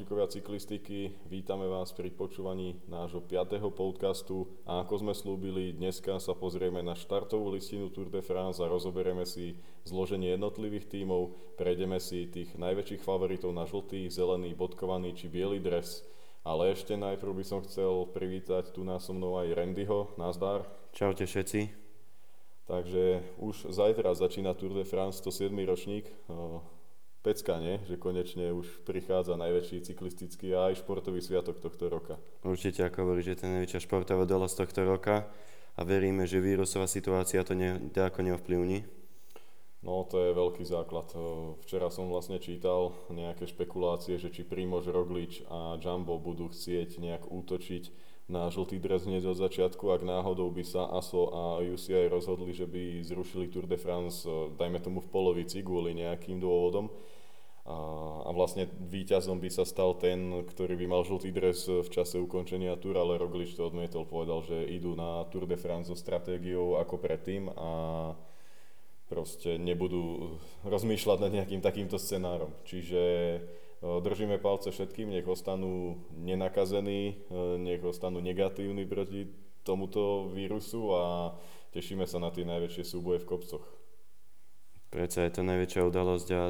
Fanúšikovia cyklistiky, vítame vás pri počúvaní nášho 5. podcastu a ako sme slúbili, dneska sa pozrieme na štartovú listinu Tour de France a rozoberieme si zloženie jednotlivých tímov, prejdeme si tých najväčších favoritov na žltý, zelený, bodkovaný či biely dres. Ale ešte najprv by som chcel privítať tu nás so mnou aj Randyho. Nazdar. Čaute všetci. Takže už zajtra začína Tour de France 107. ročník pecka, nie? že konečne už prichádza najväčší cyklistický a aj športový sviatok tohto roka. Určite, ako hovorí, že to je najväčšia športová z tohto roka a veríme, že vírusová situácia to ne, ako neovplyvní. No to je veľký základ. Včera som vlastne čítal nejaké špekulácie, že či Primož Roglič a Jumbo budú chcieť nejak útočiť na žltý dres hneď od začiatku, ak náhodou by sa ASO a UCI rozhodli, že by zrušili Tour de France, dajme tomu v polovici kvôli nejakým dôvodom, a, vlastne víťazom by sa stal ten, ktorý by mal žltý dres v čase ukončenia Tour, ale Roglič to odmietol, povedal, že idú na Tour de France so stratégiou ako predtým a proste nebudú rozmýšľať nad nejakým takýmto scenárom. Čiže držíme palce všetkým, nech ostanú nenakazení, nech ostanú negatívni proti tomuto vírusu a tešíme sa na tie najväčšie súboje v kopcoch. Prečo je to najväčšia udalosť a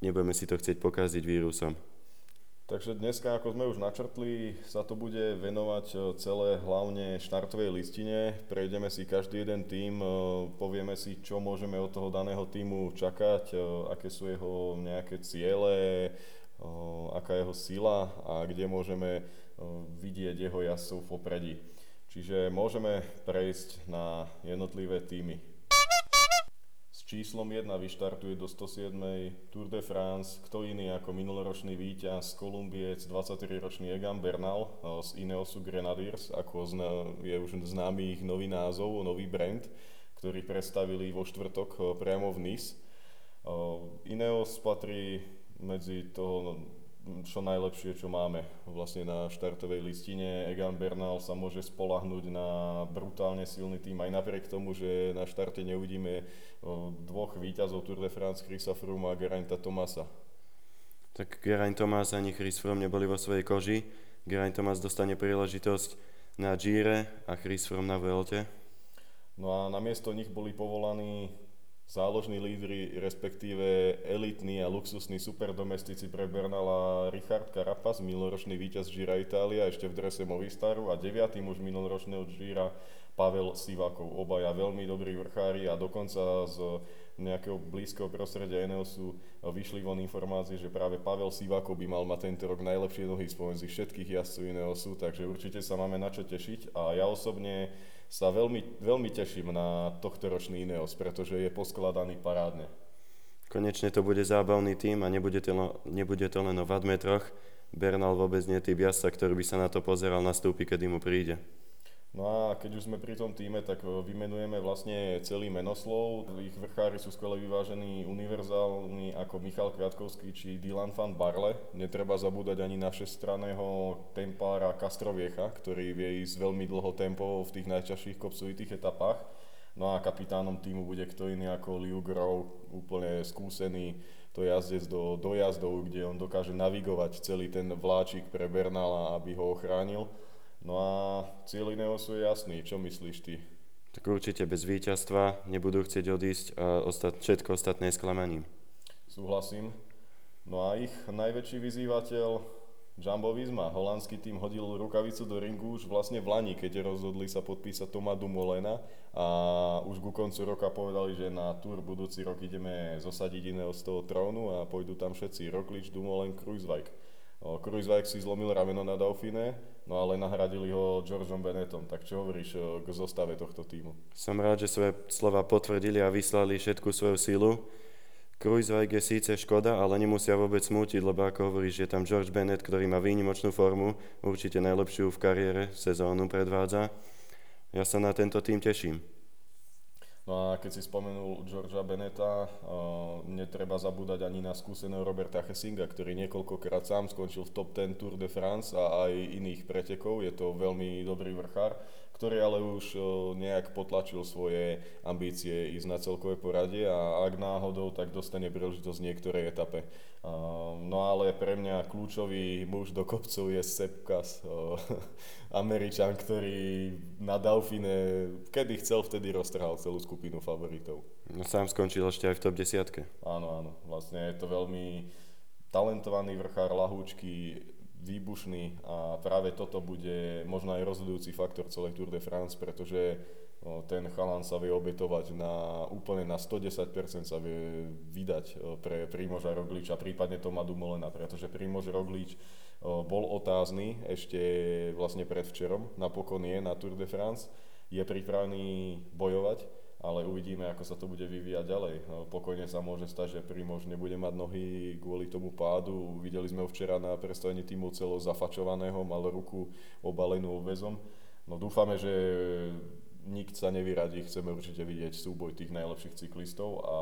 nebudeme si to chcieť pokaziť vírusom. Takže dneska, ako sme už načrtli, sa to bude venovať e, celé hlavne štartovej listine. Prejdeme si každý jeden tím, e, povieme si, čo môžeme od toho daného týmu čakať, e, aké sú jeho nejaké ciele, aká je jeho sila a kde môžeme vidieť jeho jazdcov v popredí. Čiže môžeme prejsť na jednotlivé týmy číslom 1 vyštartuje do 107. Tour de France, kto iný ako minuloročný víťaz, Kolumbiec, 23-ročný Egan Bernal z Ineosu Grenadiers, ako je už známy ich nový názov, nový brand, ktorý predstavili vo štvrtok priamo v Nice. Ineos patrí medzi toho čo najlepšie, čo máme vlastne na štartovej listine. Egan Bernal sa môže spolahnúť na brutálne silný tým, aj napriek tomu, že na štarte neuvidíme dvoch víťazov Tour de France, Chrisa Froome a Geraint'a Tomasa. Tak Geraint Thomas ani Chris Froome neboli vo svojej koži. Geraint Thomas dostane príležitosť na Gire a Chris Froome na Vuelte. No a namiesto nich boli povolaní záložní lídry, respektíve elitní a luxusní superdomestici pre Bernala Richard Carapaz, minuloročný víťaz Gira Itália, ešte v drese Movistaru. A deviatý muž minuloročného Gira Pavel Sivakov. Obaja veľmi dobrí vrchári a dokonca z nejakého blízkeho prostredia Eneosu vyšli von informácie, že práve Pavel Sivakov by mal mať tento rok najlepšie nohy. Spomedzi všetkých jazdcov Eneosu, takže určite sa máme na čo tešiť. A ja osobne sa veľmi, veľmi teším na tohto ročný Ineos, pretože je poskladaný parádne. Konečne to bude zábavný tým a nebude to, nebude to len o vadmetroch. Bernal vôbec nie je typ jazdca, ktorý by sa na to pozeral nastúpi, kedy mu príde. No a keď už sme pri tom týme, tak e, vymenujeme vlastne celý menoslov. Ich vrchári sú skvele vyvážení univerzálni ako Michal Kviatkovský či Dylan van Barle. Netreba zabúdať ani na šeststraného tempára Castroviecha, ktorý vie ísť veľmi dlho tempo v tých najťažších kopcovitých etapách. No a kapitánom týmu bude kto iný ako Liu Grove, úplne skúsený to jazdec do dojazdov, kde on dokáže navigovať celý ten vláčik pre Bernala, aby ho ochránil No a cieľ Ineosu je jasný. Čo myslíš ty? Tak určite bez víťazstva nebudú chcieť odísť a ostat, všetko ostatné je sklamaním. Súhlasím. No a ich najväčší vyzývateľ Jumbo Visma, holandský tým hodil rukavicu do ringu už vlastne v Lani, keď rozhodli sa podpísať Toma Dumolena a už ku koncu roka povedali, že na Tour budúci rok ideme zosadiť iného z toho trónu a pôjdu tam všetci Roglič, Dumolen, Kruiswijk. Kruiswijk si zlomil rameno na Dauphine, no ale nahradili ho Georgeom Bennettom. Tak čo hovoríš k zostave tohto týmu? Som rád, že svoje slova potvrdili a vyslali všetku svoju sílu. Kruiswijk je síce škoda, ale nemusia vôbec smútiť, lebo ako hovoríš, je tam George Bennett, ktorý má výnimočnú formu, určite najlepšiu v kariére, sezónu predvádza. Ja sa na tento tým teším. No a keď si spomenul Georgia Beneta, uh, netreba zabúdať ani na skúseného Roberta Hessinga, ktorý niekoľkokrát sám skončil v top 10 Tour de France a aj iných pretekov. Je to veľmi dobrý vrchár, ktorý ale už nejak potlačil svoje ambície ísť na celkové poradie a ak náhodou, tak dostane príležitosť v niektorej etape. No ale pre mňa kľúčový muž do kopcov je Sepkas, Američan, ktorý na Dauphine, kedy chcel, vtedy roztrhal celú skupinu favoritov. No sám skončil ešte aj v top 10. Áno, áno, vlastne je to veľmi talentovaný vrchár, lahúčky, výbušný a práve toto bude možno aj rozhodujúci faktor celej Tour de France, pretože ten chalan sa vie obetovať na úplne na 110% sa vie vydať pre Primoža Rogliča, prípadne Toma Dumolena, pretože Primož Roglič bol otázny ešte vlastne predvčerom, napokon je na Tour de France, je pripravený bojovať, ale uvidíme, ako sa to bude vyvíjať ďalej. No, pokojne sa môže stať, že Primož nebude mať nohy kvôli tomu pádu. Videli sme ho včera na predstavení týmu celo zafačovaného, mal ruku obalenú väzom. No dúfame, že nikt sa nevyradí, chceme určite vidieť súboj tých najlepších cyklistov a,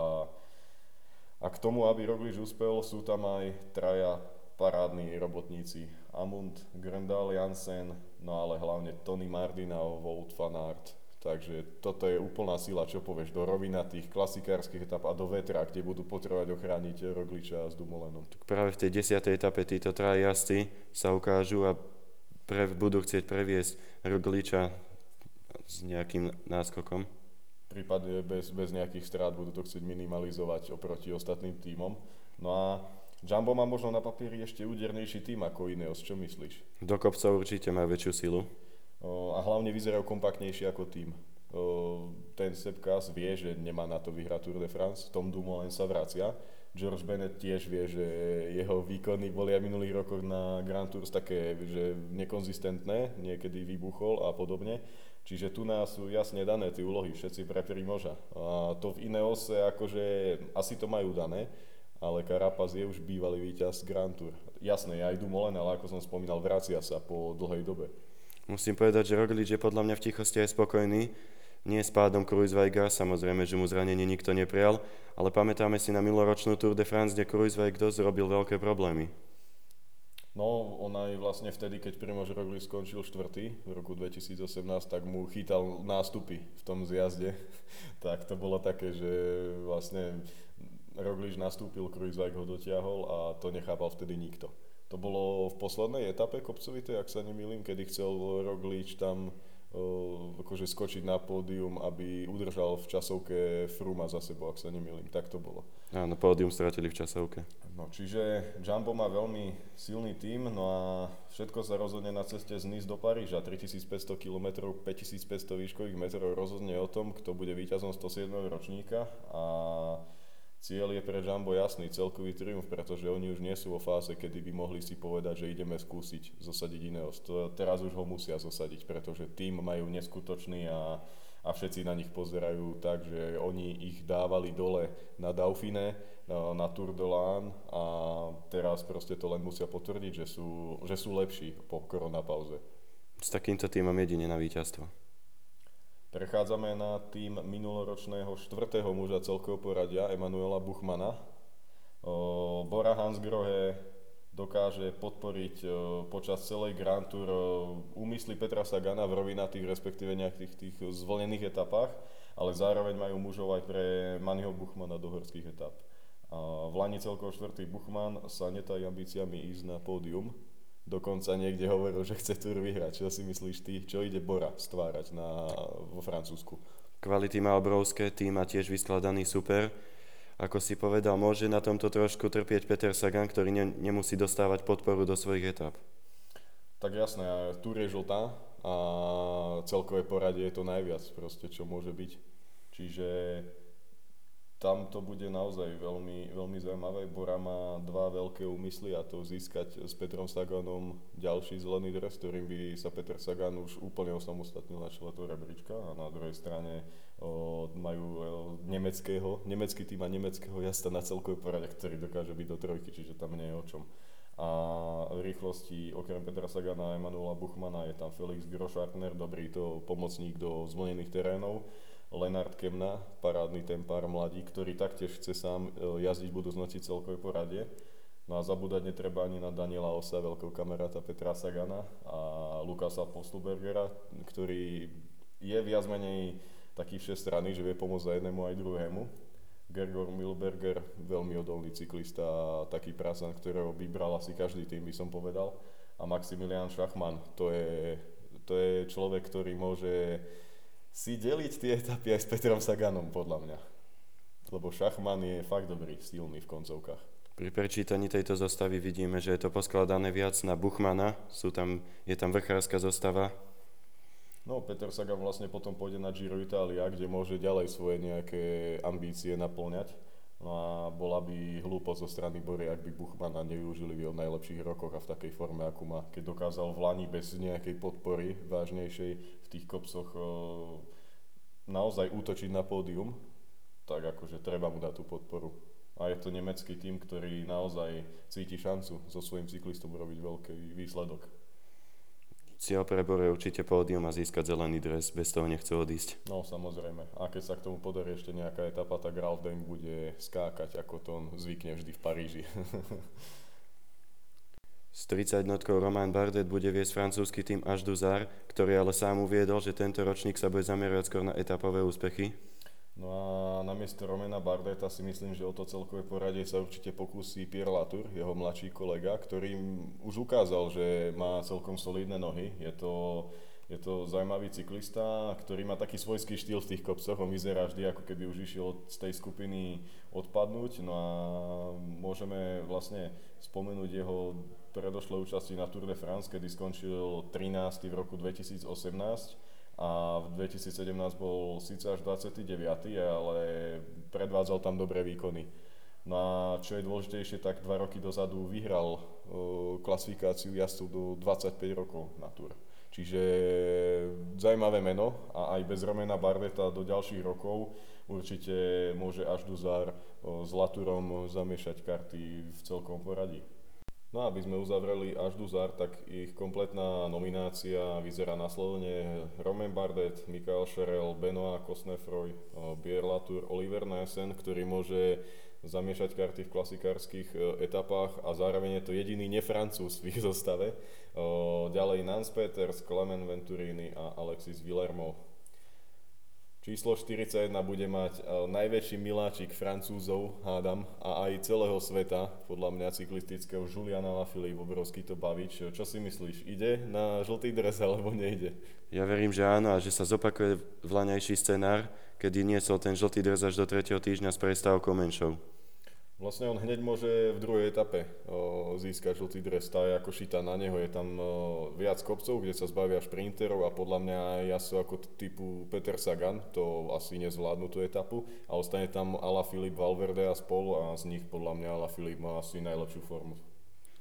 a k tomu, aby Roglič uspel, sú tam aj traja parádni robotníci. Amund, Grendal, Jansen, no ale hlavne Tony Mardina, Wout van Aert, Takže toto je úplná sila, čo povieš, do rovinatých klasikárskych etap a do vetra, kde budú potrebovať ochrániť Rogliča s Dumoulinom. Tak práve v tej desiatej etape títo traja jazdci sa ukážu a pre, budú chcieť previesť Rogliča s nejakým náskokom. Prípadne bez, bez nejakých strát budú to chcieť minimalizovať oproti ostatným tímom. No a Jumbo má možno na papieri ešte údernejší tým ako Ineos, čo myslíš? Do kopca určite má väčšiu silu a hlavne vyzerajú kompaktnejšie ako tým. Ten Sepkas vie, že nemá na to vyhrať Tour de France, Tom Dumoulin sa vracia. George Bennett tiež vie, že jeho výkony boli aj minulých rokoch na Grand Tours také, že nekonzistentné, niekedy vybuchol a podobne. Čiže tu nás sú jasne dané tie úlohy, všetci pre Primoža. A to v Ineose akože asi to majú dané, ale Carapaz je už bývalý víťaz Grand Tour. Jasné, ja aj Dumoulin, ale ako som spomínal, vracia sa po dlhej dobe. Musím povedať, že Roglič je podľa mňa v tichosti aj spokojný. Nie s pádom Kruisweiga, samozrejme, že mu zranenie nikto neprijal, ale pamätáme si na miloročnú Tour de France, kde Kruisweig dosť robil veľké problémy. No, on aj vlastne vtedy, keď Primož Roglič skončil štvrtý v roku 2018, tak mu chytal nástupy v tom zjazde. tak to bolo také, že vlastne Roglič nastúpil, Kruisweig ho dotiahol a to nechápal vtedy nikto. To bolo v poslednej etape kopcovitej, ak sa nemýlim, kedy chcel Roglič tam uh, akože skočiť na pódium, aby udržal v časovke Fruma za sebou, ak sa nemýlim. Tak to bolo. Áno, pódium stratili v časovke. No, čiže Jumbo má veľmi silný tím, no a všetko sa rozhodne na ceste z Nice do Paríža. 3500 km, 5500 výškových metrov rozhodne o tom, kto bude víťazom 107. ročníka a Cieľ je pre Jumbo jasný, celkový triumf, pretože oni už nie sú vo fáze, kedy by mohli si povedať, že ideme skúsiť zosadiť iného. Teraz už ho musia zosadiť, pretože tým majú neskutočný a, a všetci na nich pozerajú tak, že oni ich dávali dole na Dauphine, na, na Tour de Lán a teraz proste to len musia potvrdiť, že sú, že sú lepší po koronapauze. S takýmto týmom jedine na víťazstvo. Prechádzame na tým minuloročného štvrtého muža celkového poradia Emanuela Buchmana. Bora Hansgrohe dokáže podporiť počas celej Grand Tour úmysly Petra Sagana v rovinatých, respektíve nejakých tých zvolených etapách, ale zároveň majú mužov aj pre Maniho Buchmana do horských etap. v Lani celkovo štvrtý Buchman sa netají ambíciami ísť na pódium, dokonca niekde hovoril, že chce Tour vyhrať. Čo si myslíš ty? Čo ide Bora stvárať na, vo Francúzsku? Kvality má obrovské, tým má tiež vyskladaný super. Ako si povedal, môže na tomto trošku trpieť Peter Sagan, ktorý ne, nemusí dostávať podporu do svojich etap. Tak jasné, Tour je žltá a celkové poradie je to najviac, proste, čo môže byť. Čiže tam to bude naozaj veľmi, veľmi zaujímavé. Bora má dva veľké úmysly a to získať s Petrom Saganom ďalší zelený dres, ktorým by sa Peter Sagan už úplne osamostatnil na čele toho rebríčka a na druhej strane o, majú o, nemeckého, nemecký tým a nemeckého jazda na celkovej porade, ktorý dokáže byť do trojky, čiže tam nie je o čom. A v rýchlosti okrem Petra Sagana a Emanuela Buchmana je tam Felix Groschartner, dobrý to pomocník do zvolených terénov Lenard Kemna, parádny tempár mladí, ktorý taktiež chce sám e, jazdiť v budúcnosti celkovej poradie. No a zabúdať netreba ani na Daniela Osa, veľkého kamaráta Petra Sagana a Lukasa Postulbergera, ktorí je viac menej taký všestranný, že vie pomôcť aj jednému aj druhému. Gergor Milberger, veľmi odolný cyklista, taký prasan, ktorého by bral asi každý tým, by som povedal. A Maximilian Schachmann, to je, to je človek, ktorý môže si deliť tie etapy aj s Petrom Saganom, podľa mňa. Lebo Schachmann je fakt dobrý, silný v koncovkách. Pri prečítaní tejto zostavy vidíme, že je to poskladané viac na Buchmana, sú tam, je tam vrchárska zostava, No, Peter Sagan vlastne potom pôjde na Giro Italia, kde môže ďalej svoje nejaké ambície naplňať. No a bola by hlúposť zo strany Bory, ak by Buchmana nevyužili v jeho najlepších rokoch a v takej forme, akú má. Keď dokázal v Lani bez nejakej podpory vážnejšej v tých kopcoch e, naozaj útočiť na pódium, tak akože treba mu dať tú podporu. A je to nemecký tým, ktorý naozaj cíti šancu so svojím cyklistom robiť veľký výsledok. Cieľ pre Bore je určite pódium a získať zelený dres, bez toho nechce odísť. No samozrejme. A keď sa k tomu podarí ešte nejaká etapa, tak Ralf Deng bude skákať, ako to on zvykne vždy v Paríži. S 30 jednotkou Romain Bardet bude viesť francúzsky tým až Duzar, ktorý ale sám uviedol, že tento ročník sa bude zamerať skôr na etapové úspechy. No a namiesto Romena Bardeta si myslím, že o to celkové poradie sa určite pokusí Pierre Latour, jeho mladší kolega, ktorý už ukázal, že má celkom solidné nohy. Je to, je to zaujímavý cyklista, ktorý má taký svojský štýl v tých kopcoch. On vyzerá vždy, ako keby už išiel z tej skupiny odpadnúť. No a môžeme vlastne spomenúť jeho predošlé účasti na Tour de France, kedy skončil 13. v roku 2018 a v 2017 bol síce až 29, ale predvádzal tam dobré výkony. No a čo je dôležitejšie, tak dva roky dozadu vyhral uh, klasifikáciu jazdcov do 25 rokov na Tour. Čiže zaujímavé meno a aj bez Romena Bardeta do ďalších rokov určite môže až Duzar uh, s Laturom zamiešať karty v celkom poradí. No aby sme uzavreli až Duzar, tak ich kompletná nominácia vyzerá nasledovne Romain Bardet, Michael Scherel, Benoit Kosnefroy, Bier Latour, Oliver Nessen, ktorý môže zamiešať karty v klasikárskych e, etapách a zároveň je to jediný nefrancúz v ich zostave. Ďalej Nance Peters, Clement Venturini a Alexis Villermo. Číslo 41 bude mať uh, najväčší miláčik Francúzov, hádam, a aj celého sveta, podľa mňa cyklistického, Juliana Lafilippe, obrovský to bavič. Čo si myslíš, ide na žltý dres alebo nejde? Ja verím, že áno a že sa zopakuje vlaňajší scenár, kedy niesol ten žltý dres až do 3. týždňa s prestávkou menšou. Vlastne on hneď môže v druhej etape získať žltý dres, tá je ako šita na neho, je tam viac kopcov, kde sa zbavia šprinterov a podľa mňa ja sú ako typu Peter Sagan, to asi nezvládnu tú etapu a ostane tam Ala Filip Valverde a spol a z nich podľa mňa Ala Filip má asi najlepšiu formu.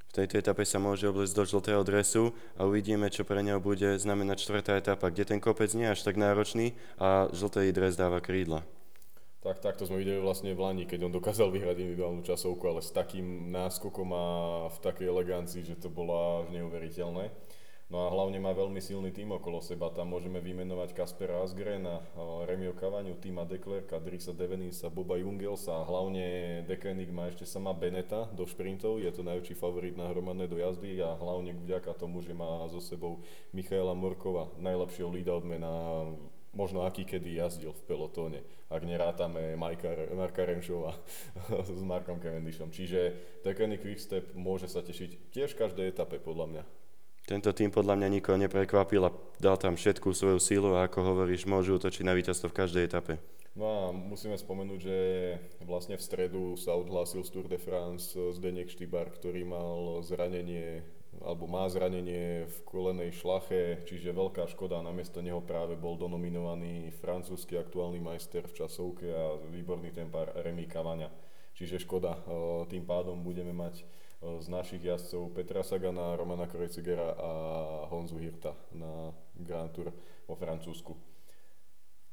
V tejto etape sa môže obliecť do žltého dresu a uvidíme, čo pre neho bude znamenať čtvrtá etapa, kde ten kopec nie je až tak náročný a žltý dres dáva krídla. Tak takto sme videli vlastne v Lani, keď on dokázal vyhrať individuálnu časovku, ale s takým náskokom a v takej elegancii, že to bolo až neuveriteľné. No a hlavne má veľmi silný tým okolo seba. Tam môžeme vymenovať Kaspera Asgrena, Remio Cavaniu, Tima Deklerka, Drisa Devenisa, Boba Jungelsa a hlavne Dekenik má ešte sama Beneta do šprintov. Je to najväčší favorit na hromadné dojazdy a hlavne vďaka tomu, že má so sebou Michaela Morkova, najlepšieho lead odmena možno aký kedy jazdil v pelotóne, ak nerátame Marka, Marka Remšova s Markom Cavendishom. Čiže Tekeny Quickstep môže sa tešiť tiež každej etape podľa mňa. Tento tým podľa mňa nikoho neprekvapil a dal tam všetku svoju sílu a ako hovoríš, môžu útočiť na víťazstvo v každej etape. No a musíme spomenúť, že vlastne v stredu sa odhlásil z Tour de France Zdenek Štýbar, ktorý mal zranenie alebo má zranenie v kolenej šlache, čiže veľká škoda. Namiesto neho práve bol donominovaný francúzsky aktuálny majster v časovke a výborný tempár Remy Cavania. Čiže škoda, tým pádom budeme mať z našich jazdcov Petra Sagana, Romana Krojcigera a Honzu Hirta na Grand Tour vo Francúzsku.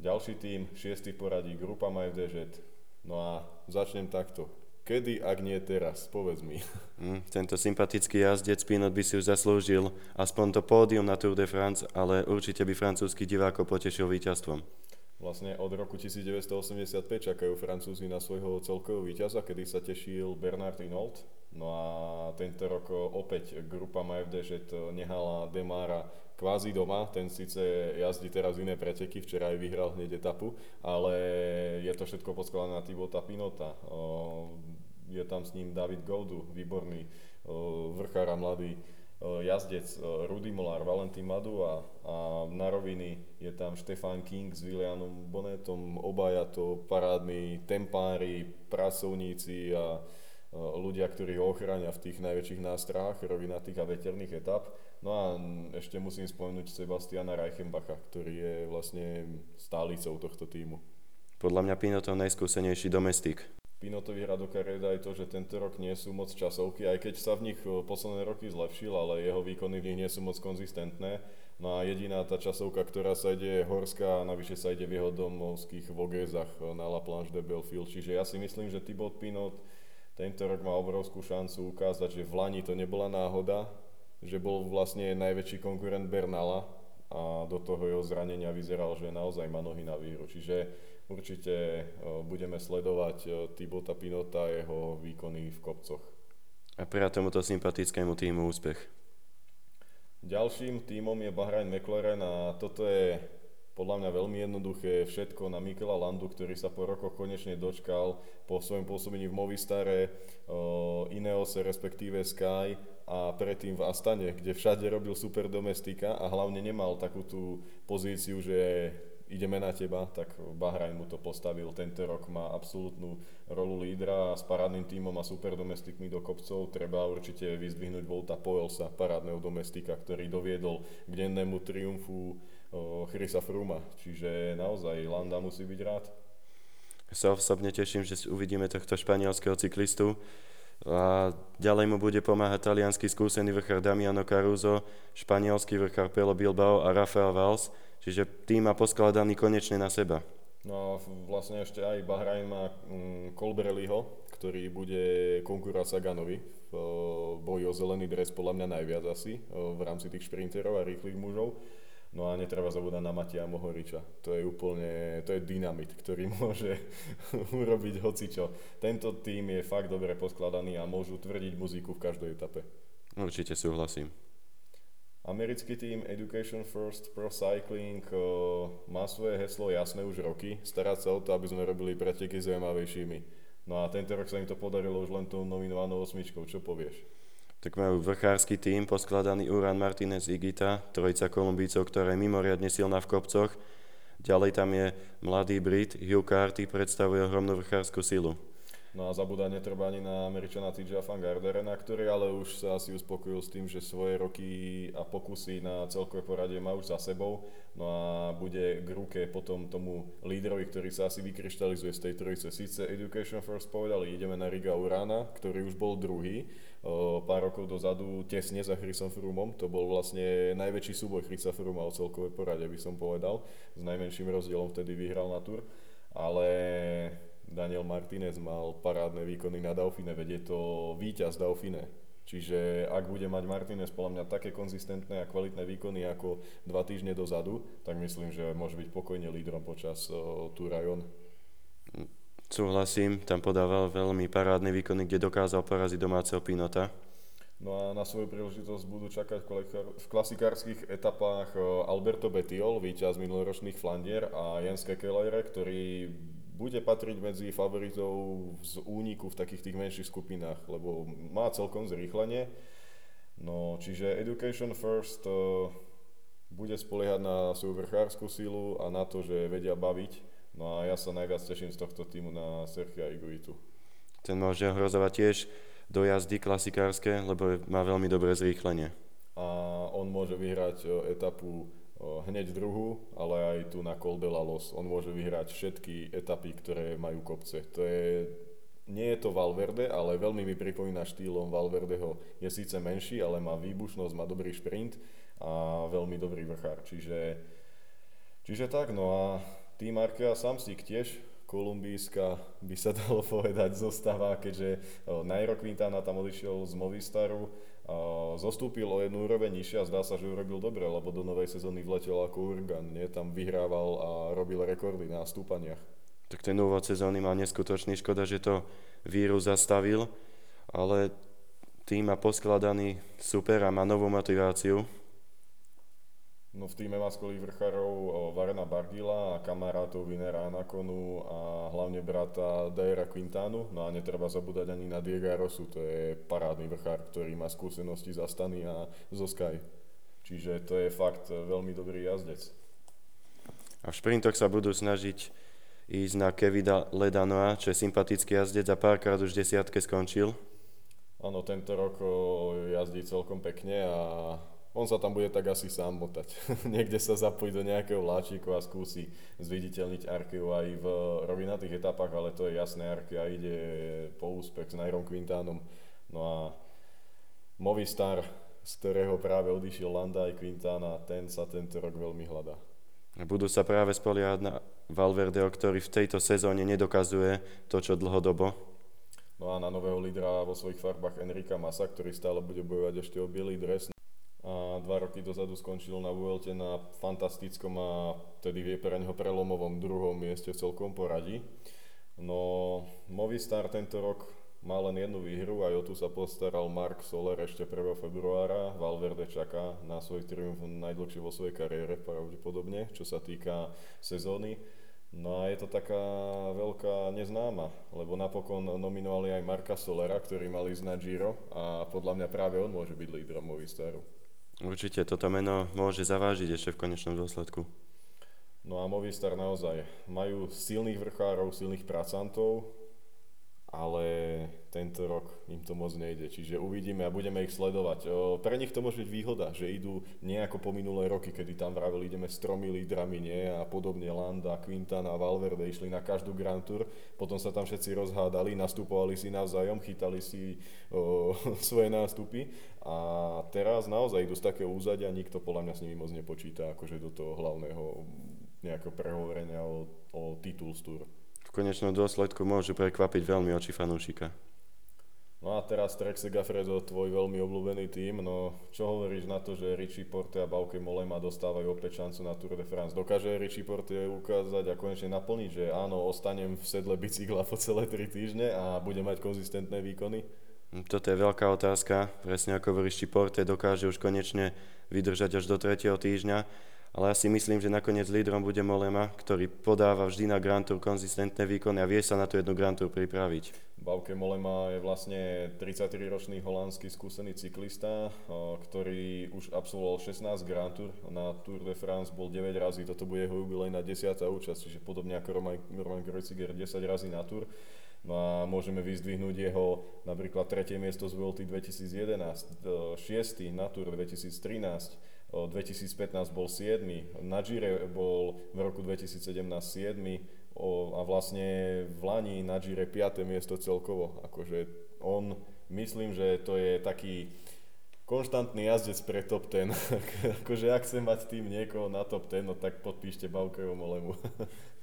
Ďalší tým, šiestý poradí, grupa MFDŽ. No a začnem takto. Kedy, ak nie teraz? Povedz mi. Mm, tento sympatický jazdec Pinot by si už zaslúžil aspoň to pódium na Tour de France, ale určite by francúzsky divákov potešil víťazstvom. Vlastne od roku 1985 čakajú Francúzi na svojho celkového víťaza, kedy sa tešil Bernard Hinault. No a tento rok opäť grupa MFD, nehala Demara kvázi doma, ten síce jazdí teraz iné preteky, včera aj vyhral hneď etapu, ale je to všetko poskladané na Tibota Pinota. Je tam s ním David Goudu, výborný vrchár a mladý jazdec Rudy Mollár, Valentín Madu a, a na roviny je tam Štefan King s Willianom Bonetom, obaja to parádni tempári, pracovníci a ľudia, ktorí ho ochránia v tých najväčších nástrách, rovinatých a veterných etap. No a ešte musím spomenúť Sebastiana Reichenbacha, ktorý je vlastne stálicou tohto týmu. Podľa mňa Pinotov najskúsenejší domestik. Pinotovi hrá do aj to, že tento rok nie sú moc časovky, aj keď sa v nich posledné roky zlepšil, ale jeho výkony v nich nie sú moc konzistentné. No a jediná tá časovka, ktorá sa ide je horská a navyše sa ide v jeho domovských vogézach na La Planche de Belfield. Čiže ja si myslím, že Thibaut Pinot tento rok má obrovskú šancu ukázať, že v Lani to nebola náhoda, že bol vlastne najväčší konkurent Bernala a do toho jeho zranenia vyzeral, že naozaj má nohy na výhru. Čiže určite budeme sledovať Tibota Pinota a jeho výkony v kopcoch. A pre tomuto sympatickému týmu úspech. Ďalším týmom je Bahrain McLaren a toto je podľa mňa veľmi jednoduché všetko na Mikela Landu, ktorý sa po rokoch konečne dočkal po svojom pôsobení v Movistare, Ineose respektíve Sky a predtým v Astane, kde všade robil super domestika a hlavne nemal takú tú pozíciu, že ideme na teba, tak Bahrajn mu to postavil. Tento rok má absolútnu rolu lídra a s parádnym tímom a super domestikmi do kopcov treba určite vyzdvihnúť Volta Poelsa, parádneho domestika, ktorý doviedol k dennému triumfu Chrisa Fruma. Čiže naozaj Landa musí byť rád. Sa osobne teším, že uvidíme tohto španielského cyklistu. A ďalej mu bude pomáhať talianský skúsený vrchár Damiano Caruso, španielský vrchár Pelo Bilbao a Rafael Valls, čiže tým má poskladaný konečne na seba. No a vlastne ešte aj Bahrajn má mm, Colbrelliho, ktorý bude konkurovať Saganovi v boji o zelený dres podľa mňa najviac asi v rámci tých šprinterov a rýchlych mužov. No a netreba zabúdať na Matia Mohoriča. To je úplne, to je dynamit, ktorý môže urobiť hocičo. Tento tým je fakt dobre poskladaný a môžu tvrdiť muziku v každej etape. Určite súhlasím. Americký tým Education First Pro Cycling má svoje heslo jasné už roky, starať sa o to, aby sme robili preteky zaujímavejšími. No a tento rok sa im to podarilo už len tou nominovanou osmičkou, čo povieš? tak majú vrchársky tým poskladaný Uran Martinez Igita, trojica Kolumbícov, ktorá je mimoriadne silná v kopcoch. Ďalej tam je mladý Brit Hugh Carty, predstavuje ohromnú vrchárskú silu. No a zabúdať netreba ani na Američana TJ Van Garderena, ktorý ale už sa asi uspokojil s tým, že svoje roky a pokusy na celkové poradie má už za sebou. No a bude k ruke potom tomu lídrovi, ktorý sa asi vykryštalizuje z tej trojice. Sice Education First povedali, ideme na Riga Urana, ktorý už bol druhý, pár rokov dozadu tesne za Chrisom Frumom. To bol vlastne najväčší súboj Chrisa Fruma o celkové porade, by som povedal. S najmenším rozdielom vtedy vyhral na tur. Ale Daniel Martinez mal parádne výkony na Dauphine, veď je to víťaz Dauphine. Čiže ak bude mať Martinez podľa mňa také konzistentné a kvalitné výkony ako dva týždne dozadu, tak myslím, že môže byť pokojne lídrom počas uh, Turajon. Súhlasím, tam podával veľmi parádne výkony, kde dokázal poraziť domáceho Pinota. No a na svoju príležitosť budú čakať v klasikárskych etapách Alberto Betiol, víťaz minuloročných Flandier a Jens Kekelere, ktorý bude patriť medzi favoritov z úniku v takých tých menších skupinách, lebo má celkom zrýchlenie. No, čiže Education First uh, bude spoliehať na svoju vrchárskú sílu a na to, že vedia baviť. No a ja sa najviac teším z tohto týmu na Sergia Iguitu. Ten môže ohrozovať tiež do jazdy klasikárske, lebo má veľmi dobré zrýchlenie. A on môže vyhrať etapu hneď druhú, ale aj tu na Col de la Los. On môže vyhrať všetky etapy, ktoré majú kopce. To je, nie je to Valverde, ale veľmi mi pripomína štýlom Valverdeho. Je síce menší, ale má výbušnosť, má dobrý šprint a veľmi dobrý vrchár. Čiže, čiže tak, no a tým Arkea Samsik tiež kolumbijská by sa dalo povedať zostáva, keďže Nairo Quintana tam odišiel z Movistaru, zostúpil o jednu úroveň nižšie a zdá sa, že urobil dobre, lebo do novej sezóny vletel ako Urgan, nie? tam vyhrával a robil rekordy na stúpaniach. Tak ten úvod sezóny mal neskutočný, škoda, že to vírus zastavil, ale tým má poskladaný super a má novú motiváciu. No v týme má skvelých vrchárov Varena Bargila a kamarátov Vinera Anakonu a hlavne brata Daira Quintánu. No a netreba zabúdať ani na Diego Rosu, to je parádny vrchár, ktorý má skúsenosti za Stany a zo Sky. Čiže to je fakt veľmi dobrý jazdec. A v šprintoch sa budú snažiť ísť na Kevida Ledanoa, čo je sympatický jazdec a párkrát už desiatke skončil. Áno, tento rok jazdí celkom pekne a on sa tam bude tak asi sám motať. Niekde sa zapojí do nejakého vláčiku a skúsi zviditeľniť Arkeu aj v rovinatých etapách, ale to je jasné, Arkea ide po úspech s Nairom Quintánom. No a Movistar, z ktorého práve odišiel Landa aj Quintana, ten sa tento rok veľmi hľadá. Budú sa práve spoliehať na Valverdeho, ktorý v tejto sezóne nedokazuje to, čo dlhodobo. No a na nového lídra vo svojich farbách Enrika Masa, ktorý stále bude bojovať ešte o bielý dres a dva roky dozadu skončil na Vuelte na fantastickom a tedy je pre neho prelomovom druhom mieste v celkom poradí. No Movistar tento rok má len jednu výhru, aj o tu sa postaral Mark Soler ešte 1. februára. Valverde čaká na svoj triumf najdlhšie vo svojej kariére pravdepodobne, čo sa týka sezóny. No a je to taká veľká neznáma, lebo napokon nominovali aj Marka Solera, ktorý mal ísť na Giro a podľa mňa práve on môže byť lídrom Movistaru. Určite toto meno môže zavážiť ešte v konečnom dôsledku. No a Movistar naozaj majú silných vrchárov, silných pracantov, ale tento rok im to moc nejde, čiže uvidíme a budeme ich sledovať. Pre nich to môže byť výhoda, že idú nejako po minulé roky, kedy tam vraveli, ideme s tromi lídrami, nie? A podobne Landa, Quintana Valverde išli na každú Grand Tour, potom sa tam všetci rozhádali, nastupovali si navzájom, chytali si o, svoje nástupy a teraz naozaj idú z takého úzadia, nikto podľa mňa s nimi moc nepočíta, akože do toho hlavného nejakého prehovorenia o, o titul z Tour. V konečnom dôsledku môžu prekvapiť veľmi oči fanúšika. No a teraz Trek Segafredo, tvoj veľmi obľúbený tým, no čo hovoríš na to, že Richie Porte a Bauke Molema dostávajú opäť šancu na Tour de France? Dokáže Richie Porte ukázať a konečne naplniť, že áno, ostanem v sedle bicykla po celé 3 týždne a budem mať konzistentné výkony? Toto je veľká otázka, presne ako Richie Porte dokáže už konečne vydržať až do 3. týždňa ale ja si myslím, že nakoniec lídrom bude Molema, ktorý podáva vždy na Grand Tour konzistentné výkony a vie sa na tú jednu Grand Tour pripraviť. Bauke Molema je vlastne 33-ročný holandský skúsený cyklista, ktorý už absolvoval 16 Grand Tour. Na Tour de France bol 9 razy, toto bude jeho jubilej na 10. účasť, čiže podobne ako Roman, Roman Kreuziger 10 razy na Tour. No a môžeme vyzdvihnúť jeho napríklad tretie miesto z Vuelty 2011, 6. na Tour 2013, 2015 bol 7. Na Gire bol v roku 2017 7. a vlastne v Lani na Gire 5. miesto celkovo. Akože on, myslím, že to je taký konštantný jazdec pre top 10. akože ak chce mať tým niekoho na top 10, no tak podpíšte Baukeho Molemu.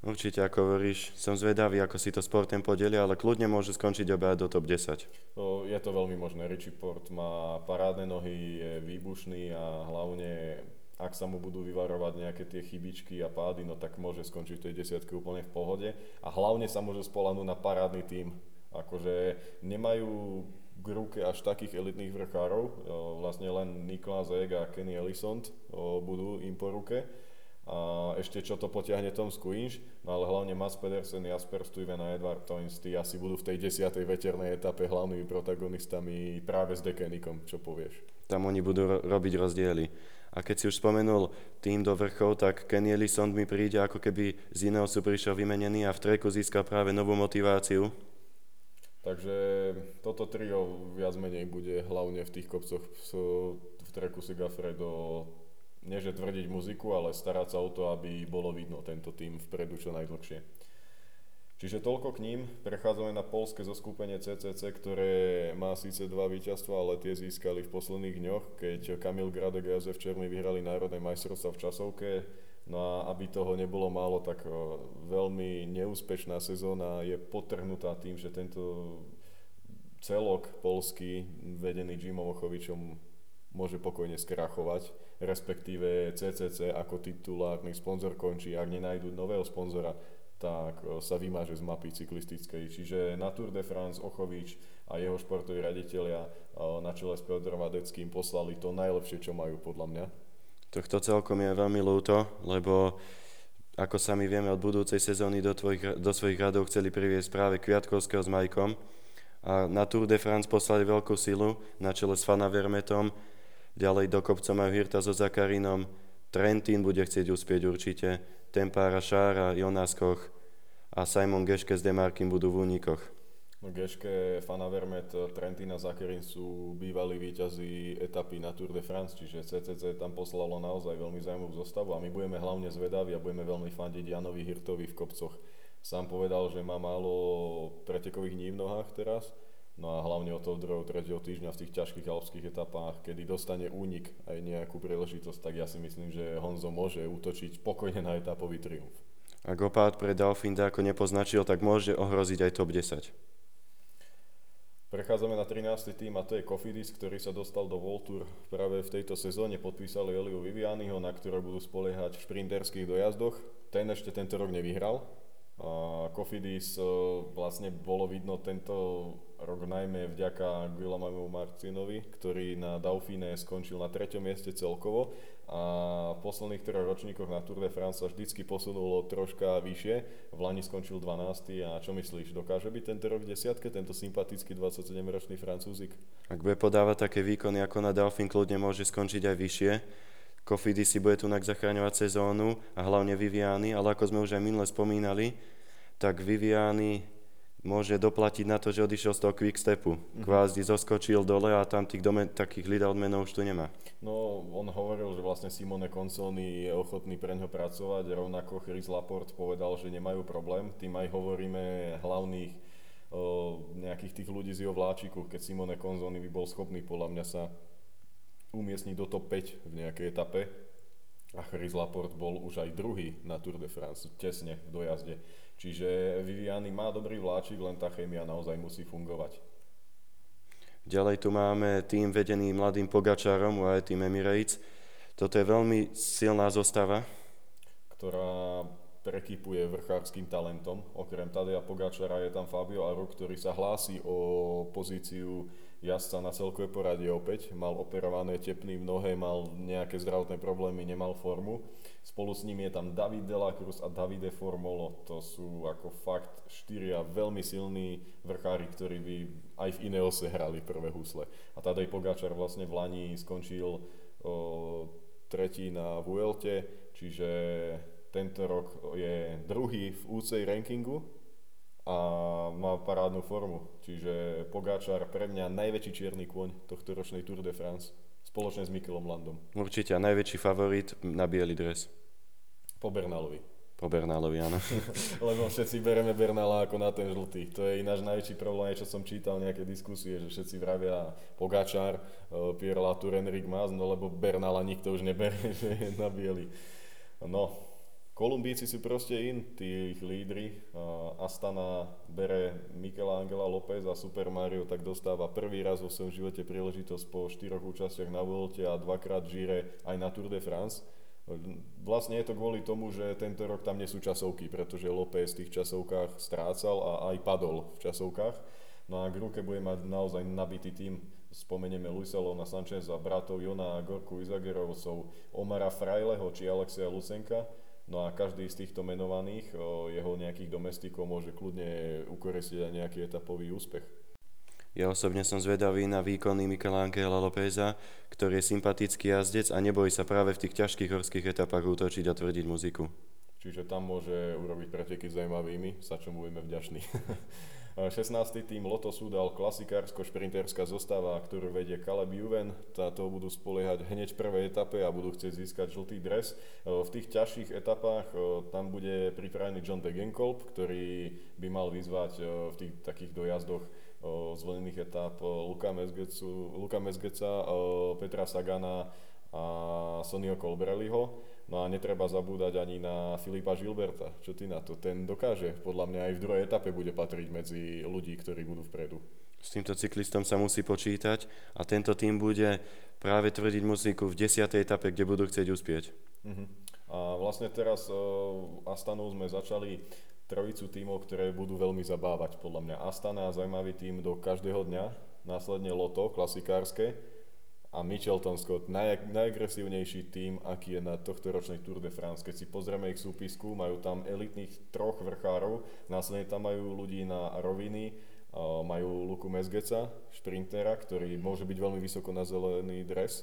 Určite, ako hovoríš, som zvedavý, ako si to sportem podelia, ale kľudne môže skončiť oba do top 10. No, je to veľmi možné. Richie Port má parádne nohy, je výbušný a hlavne ak sa mu budú vyvarovať nejaké tie chybičky a pády, no tak môže skončiť v tej desiatke úplne v pohode. A hlavne sa môže spolahnúť na parádny tím. Akože nemajú k ruke až takých elitných vrchárov, vlastne len Niklas Ek a Kenny Ellison budú im po ruke a ešte čo to potiahne Tom Squinch, no ale hlavne Mats Pedersen, Jasper Stuyven a Edward Toins, tí asi budú v tej desiatej veternej etape hlavnými protagonistami práve s Dekenikom, čo povieš? Tam oni budú ro- robiť rozdiely. A keď si už spomenul tým do vrchov, tak Kenny Ellison mi príde ako keby z iného sú prišiel vymenený a v treku získal práve novú motiváciu. Takže toto trio viac menej bude hlavne v tých kopcoch v treku Sigafredo nie že tvrdiť muziku, ale starať sa o to, aby bolo vidno tento tým vpredu čo najdlhšie. Čiže toľko k ním. Prechádzame na polské zoskupenie CCC, ktoré má síce dva víťazstva, ale tie získali v posledných dňoch, keď Kamil Gradek a Jozef Černý vyhrali národné majstrovstva v časovke. No a aby toho nebolo málo, tak veľmi neúspešná sezóna je potrhnutá tým, že tento celok polský, vedený Jimom Ochovičom, môže pokojne skrachovať respektíve CCC ako titulárny sponzor končí, ak nenájdu nového sponzora, tak e, sa vymáže z mapy cyklistickej. Čiže na Tour de France Ochovič a jeho športoví raditeľia e, na čele s Petrom Adeckým poslali to najlepšie, čo majú podľa mňa. to celkom je veľmi ľúto, lebo ako sami vieme, od budúcej sezóny do, tvojich, do svojich radov chceli priviesť práve Kviatkovského s Majkom a na Tour de France poslali veľkú silu na čele s Fana Vermetom, ďalej do kopca majú Hirta so Zakarinom, Trentin bude chcieť uspieť určite, Tempára Šára, Jonas Koch a Simon Geške s Demarkim budú v únikoch. No Geške, Fanavermet, Trentina Zakerin sú bývalí víťazí etapy na Tour de France, čiže CCC tam poslalo naozaj veľmi zaujímavú zostavu a my budeme hlavne zvedaví a budeme veľmi fandiť Janovi Hirtovi v kopcoch. Sám povedal, že má málo pretekových dní v nohách teraz, no a hlavne od toho druhého, tretieho týždňa v tých ťažkých alpských etapách, kedy dostane únik aj nejakú príležitosť, tak ja si myslím, že Honzo môže útočiť pokojne na etapový triumf. Ak opát pre Dauphin ako nepoznačil, tak môže ohroziť aj top 10. Prechádzame na 13. tým a to je Kofidis, ktorý sa dostal do Voltur práve v tejto sezóne. Podpísali Eliu Vivianiho, na ktoré budú spoliehať v šprinterských dojazdoch. Ten ešte tento rok nevyhral. A Kofidis e, vlastne bolo vidno tento rok najmä vďaka Guillaume Marcinovi, ktorý na Dauphine skončil na treťom mieste celkovo a v posledných troch ročníkoch na Tour de France sa vždycky posunulo troška vyššie. V Lani skončil 12. a čo myslíš, dokáže byť tento rok v desiatke, tento sympatický 27-ročný francúzik? Ak bude podávať také výkony ako na Dauphine, kľudne môže skončiť aj vyššie. Kofidi si bude tunak zachráňovať sezónu a hlavne Viviany, ale ako sme už aj minule spomínali, tak Viviany môže doplatiť na to, že odišiel z toho quickstepu. Mm-hmm. Kvázi zoskočil dole a tam tých domen, takých lída odmenov už tu nemá. No, on hovoril, že vlastne Simone Consoni je ochotný pre ňo pracovať, rovnako Chris Laporte povedal, že nemajú problém. Tým aj hovoríme hlavných o, nejakých tých ľudí z jeho vláčiku, keď Simone Consoni by bol schopný podľa mňa sa umiestniť do top 5 v nejakej etape. A Chris Laporte bol už aj druhý na Tour de France, tesne v dojazde. Čiže Viviani má dobrý vláčik, len tá chémia naozaj musí fungovať. Ďalej tu máme tým vedený mladým Pogačarom aj tým Emirates. Toto je veľmi silná zostava. Ktorá prekypuje vrchárským talentom. Okrem Tadeja Pogačara je tam Fabio Aru, ktorý sa hlási o pozíciu jazdca na celkové poradie opäť. Mal operované tepny v nohe, mal nejaké zdravotné problémy, nemal formu. Spolu s ním je tam David Delacruz a Davide Formolo. To sú ako fakt štyria veľmi silní vrchári, ktorí by aj v Ineose hrali prvé husle. A Tadej Pogačar vlastne v Lani skončil o, tretí na Vuelte, čiže tento rok je druhý v UCI rankingu a má parádnu formu. Čiže Pogáčar pre mňa najväčší čierny kôň tohto ročnej Tour de France spoločne s Mikelom Landom. Určite a najväčší favorit na biely dres. Po Bernalovi. Po Bernálovi, áno. Lebo všetci bereme Bernala ako na ten žltý. To je ináč najväčší problém, čo som čítal nejaké diskusie, že všetci vravia Pogačar, eh, Pierre Latour, Enric Mas, no lebo Bernala nikto už nebere, že je na biely. No, Kolumbíci sú proste in, tí ich lídry. Astana bere Michela Angela López a Super Mario tak dostáva prvý raz vo svojom živote príležitosť po štyroch účastiach na Vuelte a dvakrát Gire aj na Tour de France. Vlastne je to kvôli tomu, že tento rok tam nie sú časovky, pretože López v tých časovkách strácal a aj padol v časovkách. No a k ruke bude mať naozaj nabitý tým. Spomenieme Luisa Lona Sancheza, bratov Jona a Gorku Izagerovcov, Omara Frajleho či Alexia Lusenka No a každý z týchto menovaných, jeho nejakých domestikov môže kľudne ukoresiť aj nejaký etapový úspech. Ja osobne som zvedavý na výkony Mikela Angela Lópeza, ktorý je sympatický jazdec a nebojí sa práve v tých ťažkých horských etapách útočiť a tvrdiť muziku. Čiže tam môže urobiť preteky zaujímavými, za čo budeme vďační. 16. tým Loto dal klasikársko-šprinterská zostava, ktorú vedie Caleb Juven. Táto budú spoliehať hneď v prvej etape a budú chcieť získať žltý dres. V tých ťažších etapách tam bude pripravený John Degenkolb, ktorý by mal vyzvať v tých takých dojazdoch zvolených etap Luka, Mezgecu, Luka Mezgeca, Petra Sagana a Sonio Colbrelliho. No a netreba zabúdať ani na Filipa Žilberta. Čo ty na to? Ten dokáže, podľa mňa aj v druhej etape bude patriť medzi ľudí, ktorí budú vpredu. S týmto cyklistom sa musí počítať a tento tým bude práve tvrdiť muziku v 10. etape, kde budú chcieť uspieť. Uh-huh. A vlastne teraz uh, Astanu sme začali trojicu tímov, ktoré budú veľmi zabávať. Podľa mňa Astana zaujímavý tým do každého dňa, následne Loto, klasikárske, a Michelton Scott, naj, najagresívnejší tým, aký je na tohto ročnej Tour de France. Keď si pozrieme ich súpisku, majú tam elitných troch vrchárov, následne tam majú ľudí na roviny, majú Luku Mezgeca, šprintera, ktorý môže byť veľmi vysoko na zelený dres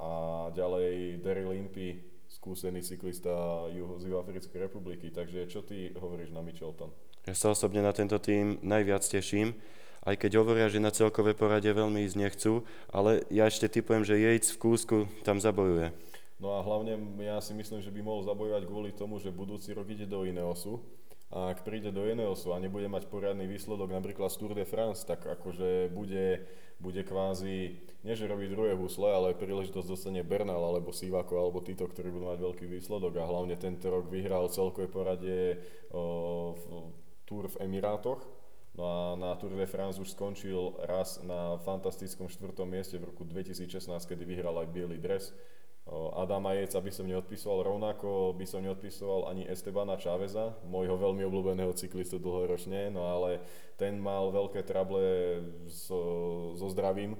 a ďalej Daryl Limpy, skúsený cyklista z Juhoafrickej republiky. Takže čo ty hovoríš na Michelton? Ja sa osobne na tento tým najviac teším aj keď hovoria, že na celkové porade veľmi ísť nechcú, ale ja ešte typujem, že Yates v Kúsku tam zabojuje. No a hlavne ja si myslím, že by mohol zabojovať kvôli tomu, že budúci rok ide do Ineosu. A ak príde do Ineosu a nebude mať poriadny výsledok napríklad z Tour de France, tak akože bude, bude kvázi, nie že robiť druhé husle, ale príležitosť dostane Bernal alebo Sivako alebo títo, ktorí budú mať veľký výsledok. A hlavne tento rok vyhral celkové poradie o, v Tour v Emirátoch, No a na Tour de France už skončil raz na fantastickom štvrtom mieste v roku 2016, kedy vyhral aj biely dres. Adama Jejca by som neodpisoval, rovnako by som neodpisoval ani Estebana Čáveza, môjho veľmi obľúbeného cyklistu dlhoročne, no ale ten mal veľké trable so, so zdravím,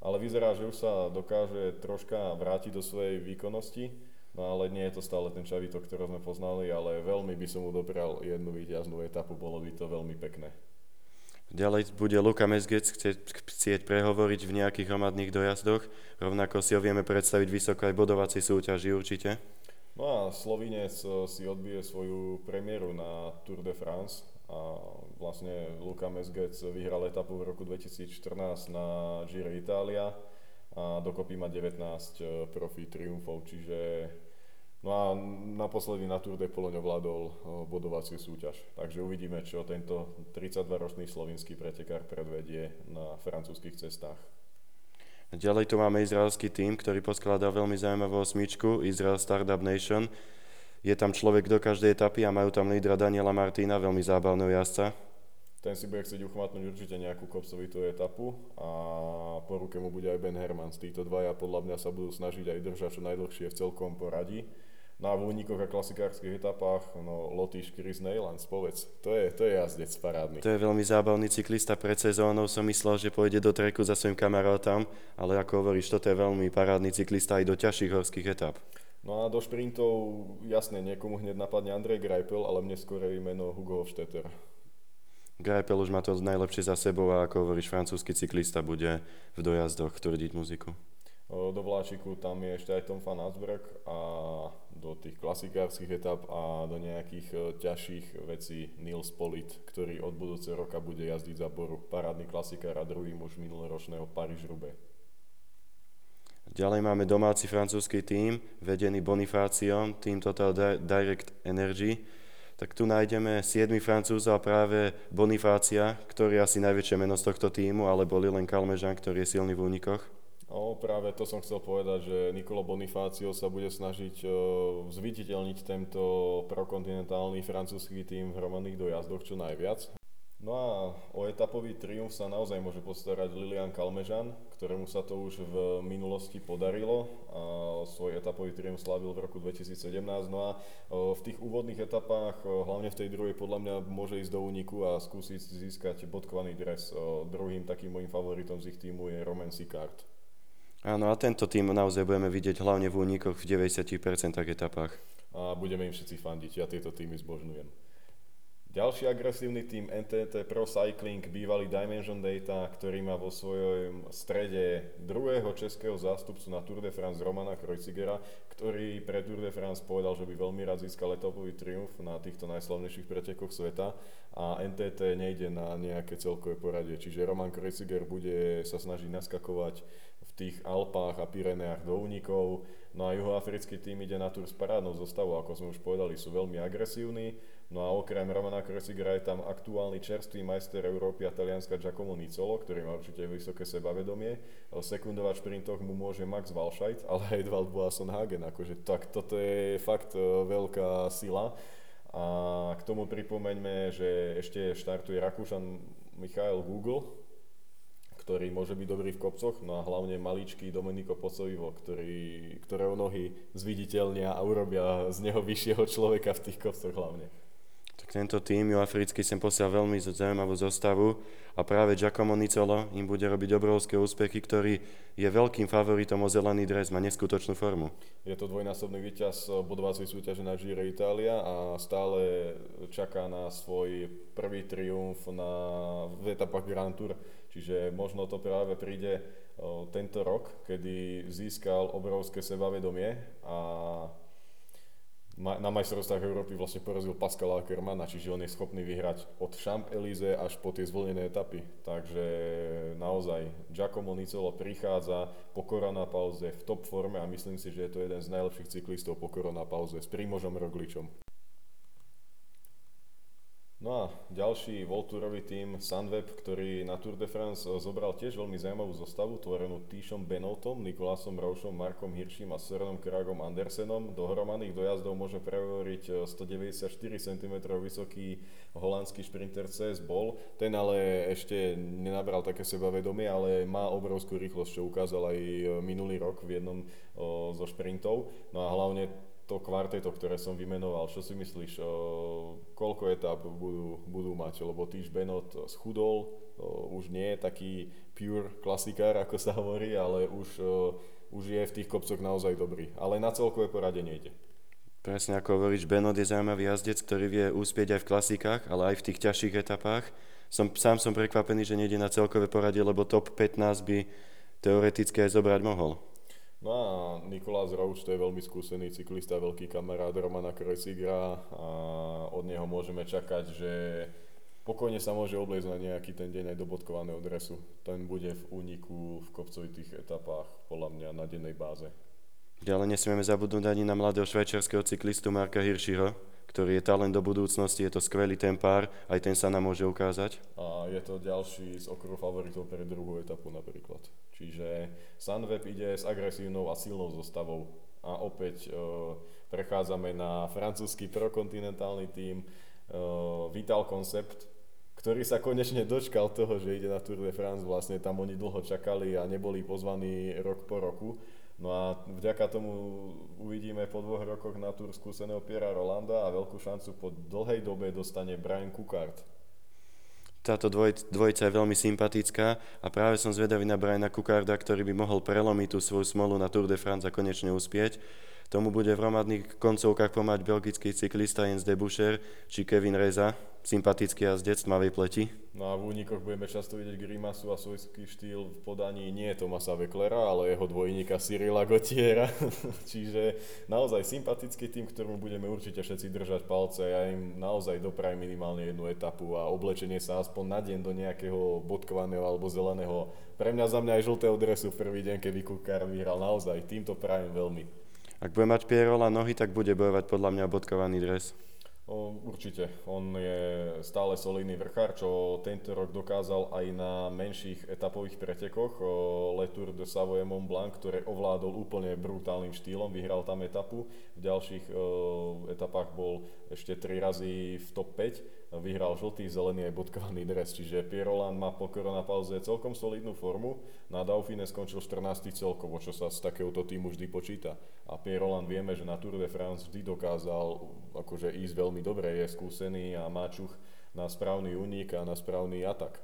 ale vyzerá, že už sa dokáže troška vrátiť do svojej výkonnosti, no ale nie je to stále ten Čavito, ktorého sme poznali, ale veľmi by som mu dopral jednu výťaznú etapu, bolo by to veľmi pekné. Ďalej bude Luka Mezgec chcieť prehovoriť v nejakých hromadných dojazdoch. Rovnako si ho vieme predstaviť vysoko aj bodovacej súťaži určite. No a Slovinec eh, si odbije svoju premiéru na Tour de France a vlastne Luka Mezgec vyhral etapu v roku 2014 na Giro Italia a dokopy má 19 eh, profi triumfov, čiže No a naposledy na Tour de Pologne ovládol bodovaciu súťaž. Takže uvidíme, čo tento 32-ročný slovinský pretekár predvedie na francúzských cestách. Ďalej tu máme izraelský tým, ktorý poskladá veľmi zaujímavú osmičku, Israel Startup Nation. Je tam človek do každej etapy a majú tam lídra Daniela Martina, veľmi zábavného jazdca. Ten si bude chcieť uchmatnúť určite nejakú kopcovitú etapu a po ruke mu bude aj Ben Hermans. Títo dvaja podľa mňa sa budú snažiť aj držať čo najdlhšie v celkom poradí na vúnikoch a klasikárskych etapách, no Lotyš Chris Neylands, povedz, to je, to je jazdec parádny. To je veľmi zábavný cyklista, pred sezónou som myslel, že pôjde do treku za svojim kamarátom, ale ako hovoríš, toto je veľmi parádny cyklista aj do ťažších horských etap. No a do šprintov, jasne, niekomu hneď napadne Andrej Greipel, ale mne je meno Hugo Hofstetter. Greipel už má to najlepšie za sebou a ako hovoríš, francúzsky cyklista bude v dojazdoch tvrdiť muziku. Do vláčiku tam je ešte aj Tom van Asberg a do tých klasikárskych etap a do nejakých e, ťažších vecí Nils Polit, ktorý od budúceho roka bude jazdiť za Boru. Parádny klasikár a druhý muž minuloročného paríž rube Ďalej máme domáci francúzsky tím, vedený Bonifáciom, tým Total Direct Energy. Tak tu nájdeme 7 francúzov a práve Bonifácia, ktorý je asi najväčšie meno z tohto týmu, ale boli len Kalmežan, ktorý je silný v únikoch. No, práve to som chcel povedať, že Nikolo Bonifácio sa bude snažiť uh, zviditeľniť tento prokontinentálny francúzsky tým v hromadných dojazdoch čo najviac. No a o etapový triumf sa naozaj môže postarať Lilian Kalmežan, ktorému sa to už v minulosti podarilo a svoj etapový triumf slavil v roku 2017. No a v tých úvodných etapách, hlavne v tej druhej, podľa mňa môže ísť do úniku a skúsiť získať bodkovaný dres. Druhým takým môjim favoritom z ich týmu je Roman Sicard. Áno, a tento tým naozaj budeme vidieť hlavne v únikoch v 90% etapách. A budeme im všetci fandiť, ja tieto týmy zbožňujem. Ďalší agresívny tým NTT Pro Cycling, bývalý Dimension Data, ktorý má vo svojom strede druhého českého zástupcu na Tour de France Romana Kreutzigera, ktorý pre Tour de France povedal, že by veľmi rád získal etapový triumf na týchto najslavnejších pretekoch sveta a NTT nejde na nejaké celkové poradie, čiže Roman Kreuziger bude sa snažiť naskakovať tých Alpách a Pyreneách do únikov. No a juhoafrický tým ide na tur s parádnou zostavou, ako sme už povedali, sú veľmi agresívni. No a okrem Romana Krosigera je tam aktuálny čerstvý majster Európy a Talianska Giacomo Nicolo, ktorý má určite vysoké sebavedomie. Sekundovať v šprintoch mu môže Max Walscheid, ale Edvald Boasson Hagen. Akože tak toto je fakt e, veľká sila. A k tomu pripomeňme, že ešte štartuje Rakúšan Michael Google, ktorý môže byť dobrý v kopcoch, no a hlavne maličký Domenico Pocovivo, ktorý, ktorého nohy zviditeľnia a urobia z neho vyššieho človeka v tých kopcoch hlavne. Tak Tento tým juafrický sem posiel veľmi zaujímavú zostavu a práve Giacomo Nicolo im bude robiť obrovské úspechy, ktorý je veľkým favoritom o zelený dres, má neskutočnú formu. Je to dvojnásobný víťaz bodovacej súťaže na Gire Italia a stále čaká na svoj prvý triumf na, v etapách Grand Tour, čiže možno to práve príde tento rok, kedy získal obrovské sebavedomie a na majstrovstvách Európy vlastne porazil Pascala Ackermana, čiže on je schopný vyhrať od Champs-Élysées až po tie zvolnené etapy. Takže naozaj Giacomo Nicolo prichádza po koronapauze v top forme a myslím si, že je to jeden z najlepších cyklistov po koronapauze s Primožom Rogličom. No a ďalší Voltúrový tým Sunweb, ktorý na Tour de France zobral tiež veľmi zaujímavú zostavu, tvorenú Týšom Benotom, Nikolásom Roušom, Markom Hirším a Sørenom Kragom Andersenom. Dohromaných dojazdov môže prehovoriť 194 cm vysoký holandský šprinter CS Bol. Ten ale ešte nenabral také sebavedomie, ale má obrovskú rýchlosť, čo ukázal aj minulý rok v jednom zo šprintov. No a hlavne to kvarteto, ktoré som vymenoval, čo si myslíš, koľko etap budú, budú mať, lebo Týž Benot schudol, už nie je taký pure klasikár, ako sa hovorí, ale už, už je v tých kopcoch naozaj dobrý. Ale na celkové porade nejde. Presne ako hovoríš, Benot je zaujímavý jazdec, ktorý vie úspieť aj v klasikách, ale aj v tých ťažších etapách. Som, sám som prekvapený, že nejde na celkové poradie, lebo top 15 by teoreticky aj zobrať mohol. No a Nikolás Rouč, to je veľmi skúsený cyklista, veľký kamarát Romana Krojsigra a od neho môžeme čakať, že pokojne sa môže obliecť na nejaký ten deň aj do bodkovaného dresu. Ten bude v úniku v kopcovitých etapách podľa mňa na dennej báze. Ďalej nesmieme zabudnúť ani na mladého švajčiarského cyklistu Marka Hirschiho, ktorý je talent do budúcnosti, je to skvelý tempár, aj ten sa nám môže ukázať. A je to ďalší z okruhu favoritov pre druhú etapu napríklad. Čiže Sunweb ide s agresívnou a silnou zostavou a opäť e, prechádzame na francúzsky prokontinentálny tím e, Vital Concept, ktorý sa konečne dočkal toho, že ide na Tour de France. Vlastne tam oni dlho čakali a neboli pozvaní rok po roku. No a vďaka tomu uvidíme po dvoch rokoch na Tour skúseného Piera Rolanda a veľkú šancu po dlhej dobe dostane Brian Cookart táto dvoj, dvojica je veľmi sympatická a práve som zvedavý na Briana Kukarda, ktorý by mohol prelomiť tú svoju smolu na Tour de France a konečne uspieť. Tomu bude v hromadných koncovkách pomáť belgický cyklista Jens de Boucher či Kevin Reza, sympatický jazdec tmavej pleti. No a v únikoch budeme často vidieť Grimasu a svojský štýl v podaní nie Tomasa Veklera, ale jeho dvojníka Cyrila Gotiera. Čiže naozaj sympatický tým, ktorému budeme určite všetci držať palce. Ja im naozaj doprajem minimálne jednu etapu a oblečenie sa aspoň na deň do nejakého bodkovaného alebo zeleného. Pre mňa za mňa aj žltého dresu v prvý deň, keby Kukár vyhral. Naozaj, týmto prajem veľmi. Ak bude mať Pierola nohy, tak bude bojovať podľa mňa bodkovaný dres. Určite. On je stále solidný vrchár, čo tento rok dokázal aj na menších etapových pretekoch. Le Tour de Savoie Mont Blanc, ktoré ovládol úplne brutálnym štýlom, vyhral tam etapu. V ďalších etapách bol ešte 3 razy v top 5 vyhral žltý, zelený aj bodkovaný dres, čiže Pierolan má po koronapauze celkom solidnú formu, na Dauphine skončil 14. celkovo, čo sa z takéhoto týmu vždy počíta. A Pierolan vieme, že na Tour de France vždy dokázal akože ísť veľmi dobre, je skúsený a má čuch na správny únik a na správny atak.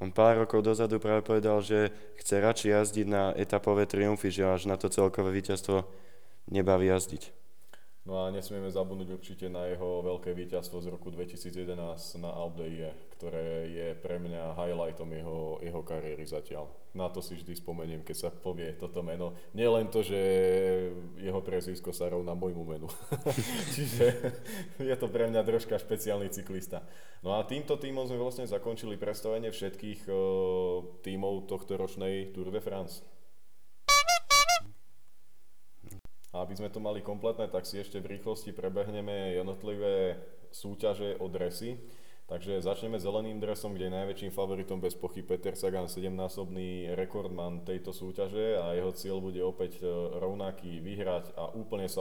On pár rokov dozadu práve povedal, že chce radšej jazdiť na etapové triumfy, že až na to celkové víťazstvo nebaví jazdiť. No a nesmieme zabudnúť určite na jeho veľké víťazstvo z roku 2011 na Aldeie, ktoré je pre mňa highlightom jeho, jeho kariéry zatiaľ. Na to si vždy spomeniem, keď sa povie toto meno. Nie len to, že jeho prezvisko sa rovná môjmu menu. Čiže je to pre mňa troška špeciálny cyklista. No a týmto týmom sme vlastne zakončili predstavenie všetkých uh, týmov tohto ročnej Tour de France. A aby sme to mali kompletné, tak si ešte v rýchlosti prebehneme jednotlivé súťaže o dresy. Takže začneme zeleným dresom, kde je najväčším favoritom bez pochyb Peter Sagan, 7-násobný rekordman tejto súťaže a jeho cieľ bude opäť e, rovnaký vyhrať a úplne sa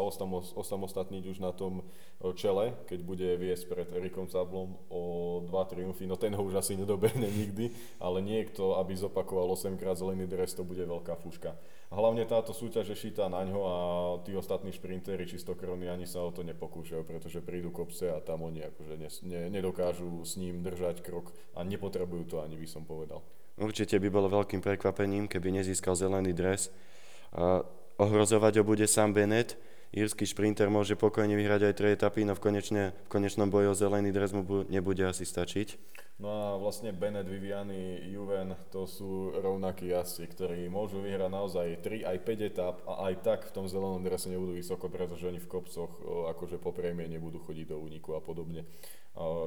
osamostatniť už na tom e, čele, keď bude viesť pred Erikom Sablom o dva triumfy. No ten ho už asi nedobehne nikdy, ale niekto, aby zopakoval 8 krát zelený dres, to bude veľká fuška. Hlavne táto súťaž je šitá na ňo a tí ostatní šprintery čistokrvní ani sa o to nepokúšajú, pretože prídu kopce a tam oni akože ne, ne, nedokážu s ním držať krok a nepotrebujú to ani by som povedal. Určite by bolo veľkým prekvapením, keby nezískal zelený dres. A ohrozovať ho bude sám Bennett, írsky šprinter môže pokojne vyhrať aj tri etapy, no v, konečne, v konečnom boji o zelený dres mu nebude asi stačiť. No a vlastne Bennett, Viviani, Juven, to sú rovnakí jazdci, ktorí môžu vyhrať naozaj 3 aj 5 etap a aj tak v tom zelenom drese nebudú vysoko, pretože oni v kopcoch akože po prémie nebudú chodiť do úniku a podobne.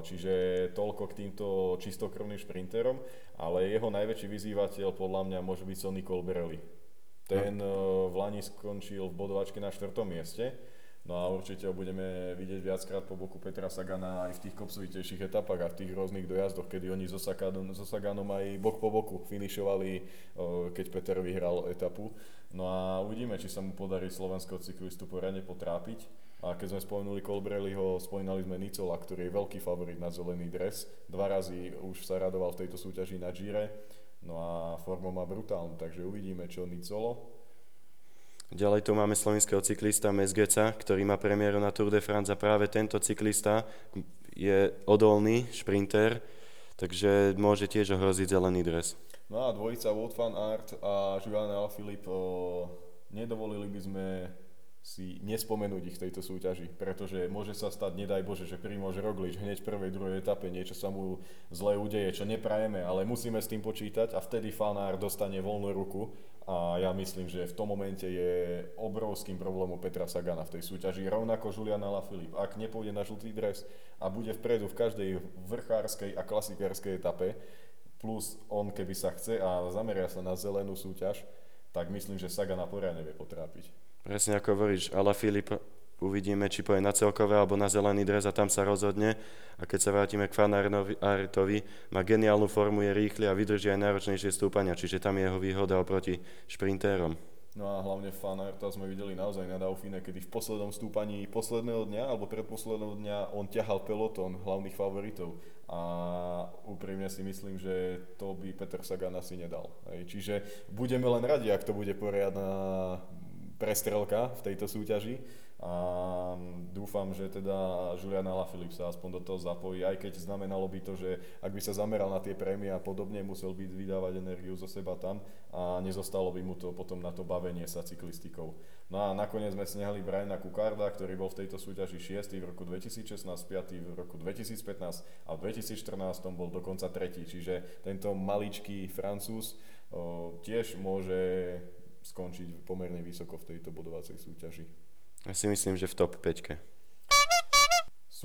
Čiže toľko k týmto čistokrvným šprinterom, ale jeho najväčší vyzývateľ podľa mňa môže byť Sonny Colbrelli. Ten no. v Lani skončil v bodovačke na 4. mieste, No a určite ho budeme vidieť viackrát po boku Petra Sagana aj v tých kopcovitejších etapách a v tých rôznych dojazdoch, kedy oni so, Saganom, so Saganom aj bok po boku finišovali, keď Peter vyhral etapu. No a uvidíme, či sa mu podarí slovenského cyklistu poriadne potrápiť. A keď sme spomenuli Colbrelliho, spomínali sme Nicola, ktorý je veľký favorit na zelený dres. Dva razy už sa radoval v tejto súťaži na Gire. No a formu má brutálnu, takže uvidíme, čo Nicolo Ďalej tu máme slovenského cyklista Mesgeca, ktorý má premiéru na Tour de France a práve tento cyklista je odolný šprinter, takže môže tiež ohroziť zelený dres. No a dvojica Wout van Aert a Julian Alaphilippe nedovolili by sme si nespomenúť ich v tejto súťaži, pretože môže sa stať, nedaj Bože, že Primož Roglič hneď v prvej, druhej etape niečo sa mu zle udeje, čo neprajeme, ale musíme s tým počítať a vtedy Fanár dostane voľnú ruku a ja myslím, že v tom momente je obrovským problémom Petra Sagana v tej súťaži, rovnako Julian Alaphilippe. Ak nepôjde na žltý dres a bude vpredu v každej vrchárskej a klasikárskej etape, plus on keby sa chce a zameria sa na zelenú súťaž, tak myslím, že Sagana poriadne vie potrápiť. Presne ako hovoríš, Ala Filip uvidíme, či poje na celkové alebo na zelený dres a tam sa rozhodne. A keď sa vrátime k Fanartovi, má geniálnu formu, je rýchly a vydrží aj náročnejšie stúpania, čiže tam je jeho výhoda oproti šprintérom. No a hlavne Fanarta sme videli naozaj na Dauphine, kedy v poslednom stúpaní posledného dňa alebo predposledného dňa on ťahal peloton hlavných favoritov a úprimne si myslím, že to by Peter Sagan asi nedal. Čiže budeme len radi, ak to bude poriadna prestrelka v tejto súťaži a dúfam, že teda Julian Alaphilippe sa aspoň do toho zapojí, aj keď znamenalo by to, že ak by sa zameral na tie prémie a podobne, musel by vydávať energiu zo seba tam a nezostalo by mu to potom na to bavenie sa cyklistikou. No a nakoniec sme snehali Briana Kukarda, ktorý bol v tejto súťaži 6. v roku 2016, 5. v roku 2015 a v 2014 bol dokonca tretí, čiže tento maličký Francúz o, tiež môže skončiť pomerne vysoko v tejto bodovacej súťaži. Ja si myslím, že v top 5.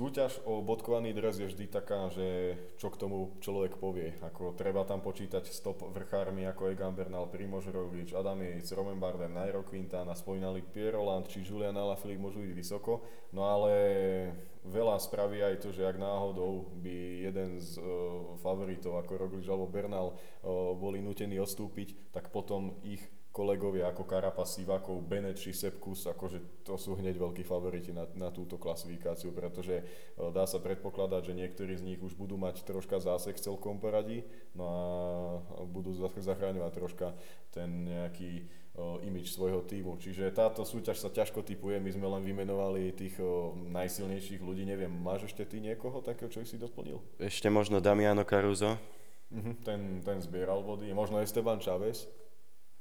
Súťaž o bodkovaný dres je vždy taká, že čo k tomu človek povie. Ako treba tam počítať stop vrchármi ako Egan Bernal, Primož Roglič, Adam Yates, Roman Bardet, Nairo Quintana, spomínali Pierre Roland či Julian Alaphilippe môžu ísť vysoko. No ale veľa spraví aj to, že ak náhodou by jeden z uh, favoritov ako Roglič alebo Bernal uh, boli nutení odstúpiť, tak potom ich kolegovia ako Karapas, Sivakov, Bennett či Sepkus, akože to sú hneď veľkí favoriti na, na túto klasifikáciu, pretože e, dá sa predpokladať, že niektorí z nich už budú mať troška zásek v celkom poradí, no a budú zachráňovať troška ten nejaký uh, imič svojho týmu. Čiže táto súťaž sa ťažko typuje, my sme len vymenovali tých uh, najsilnejších ľudí, neviem, máš ešte ty niekoho takého, čo si doplnil? Ešte možno Damiano Caruso. Uh-huh, ten, ten zbieral body, možno Esteban Chávez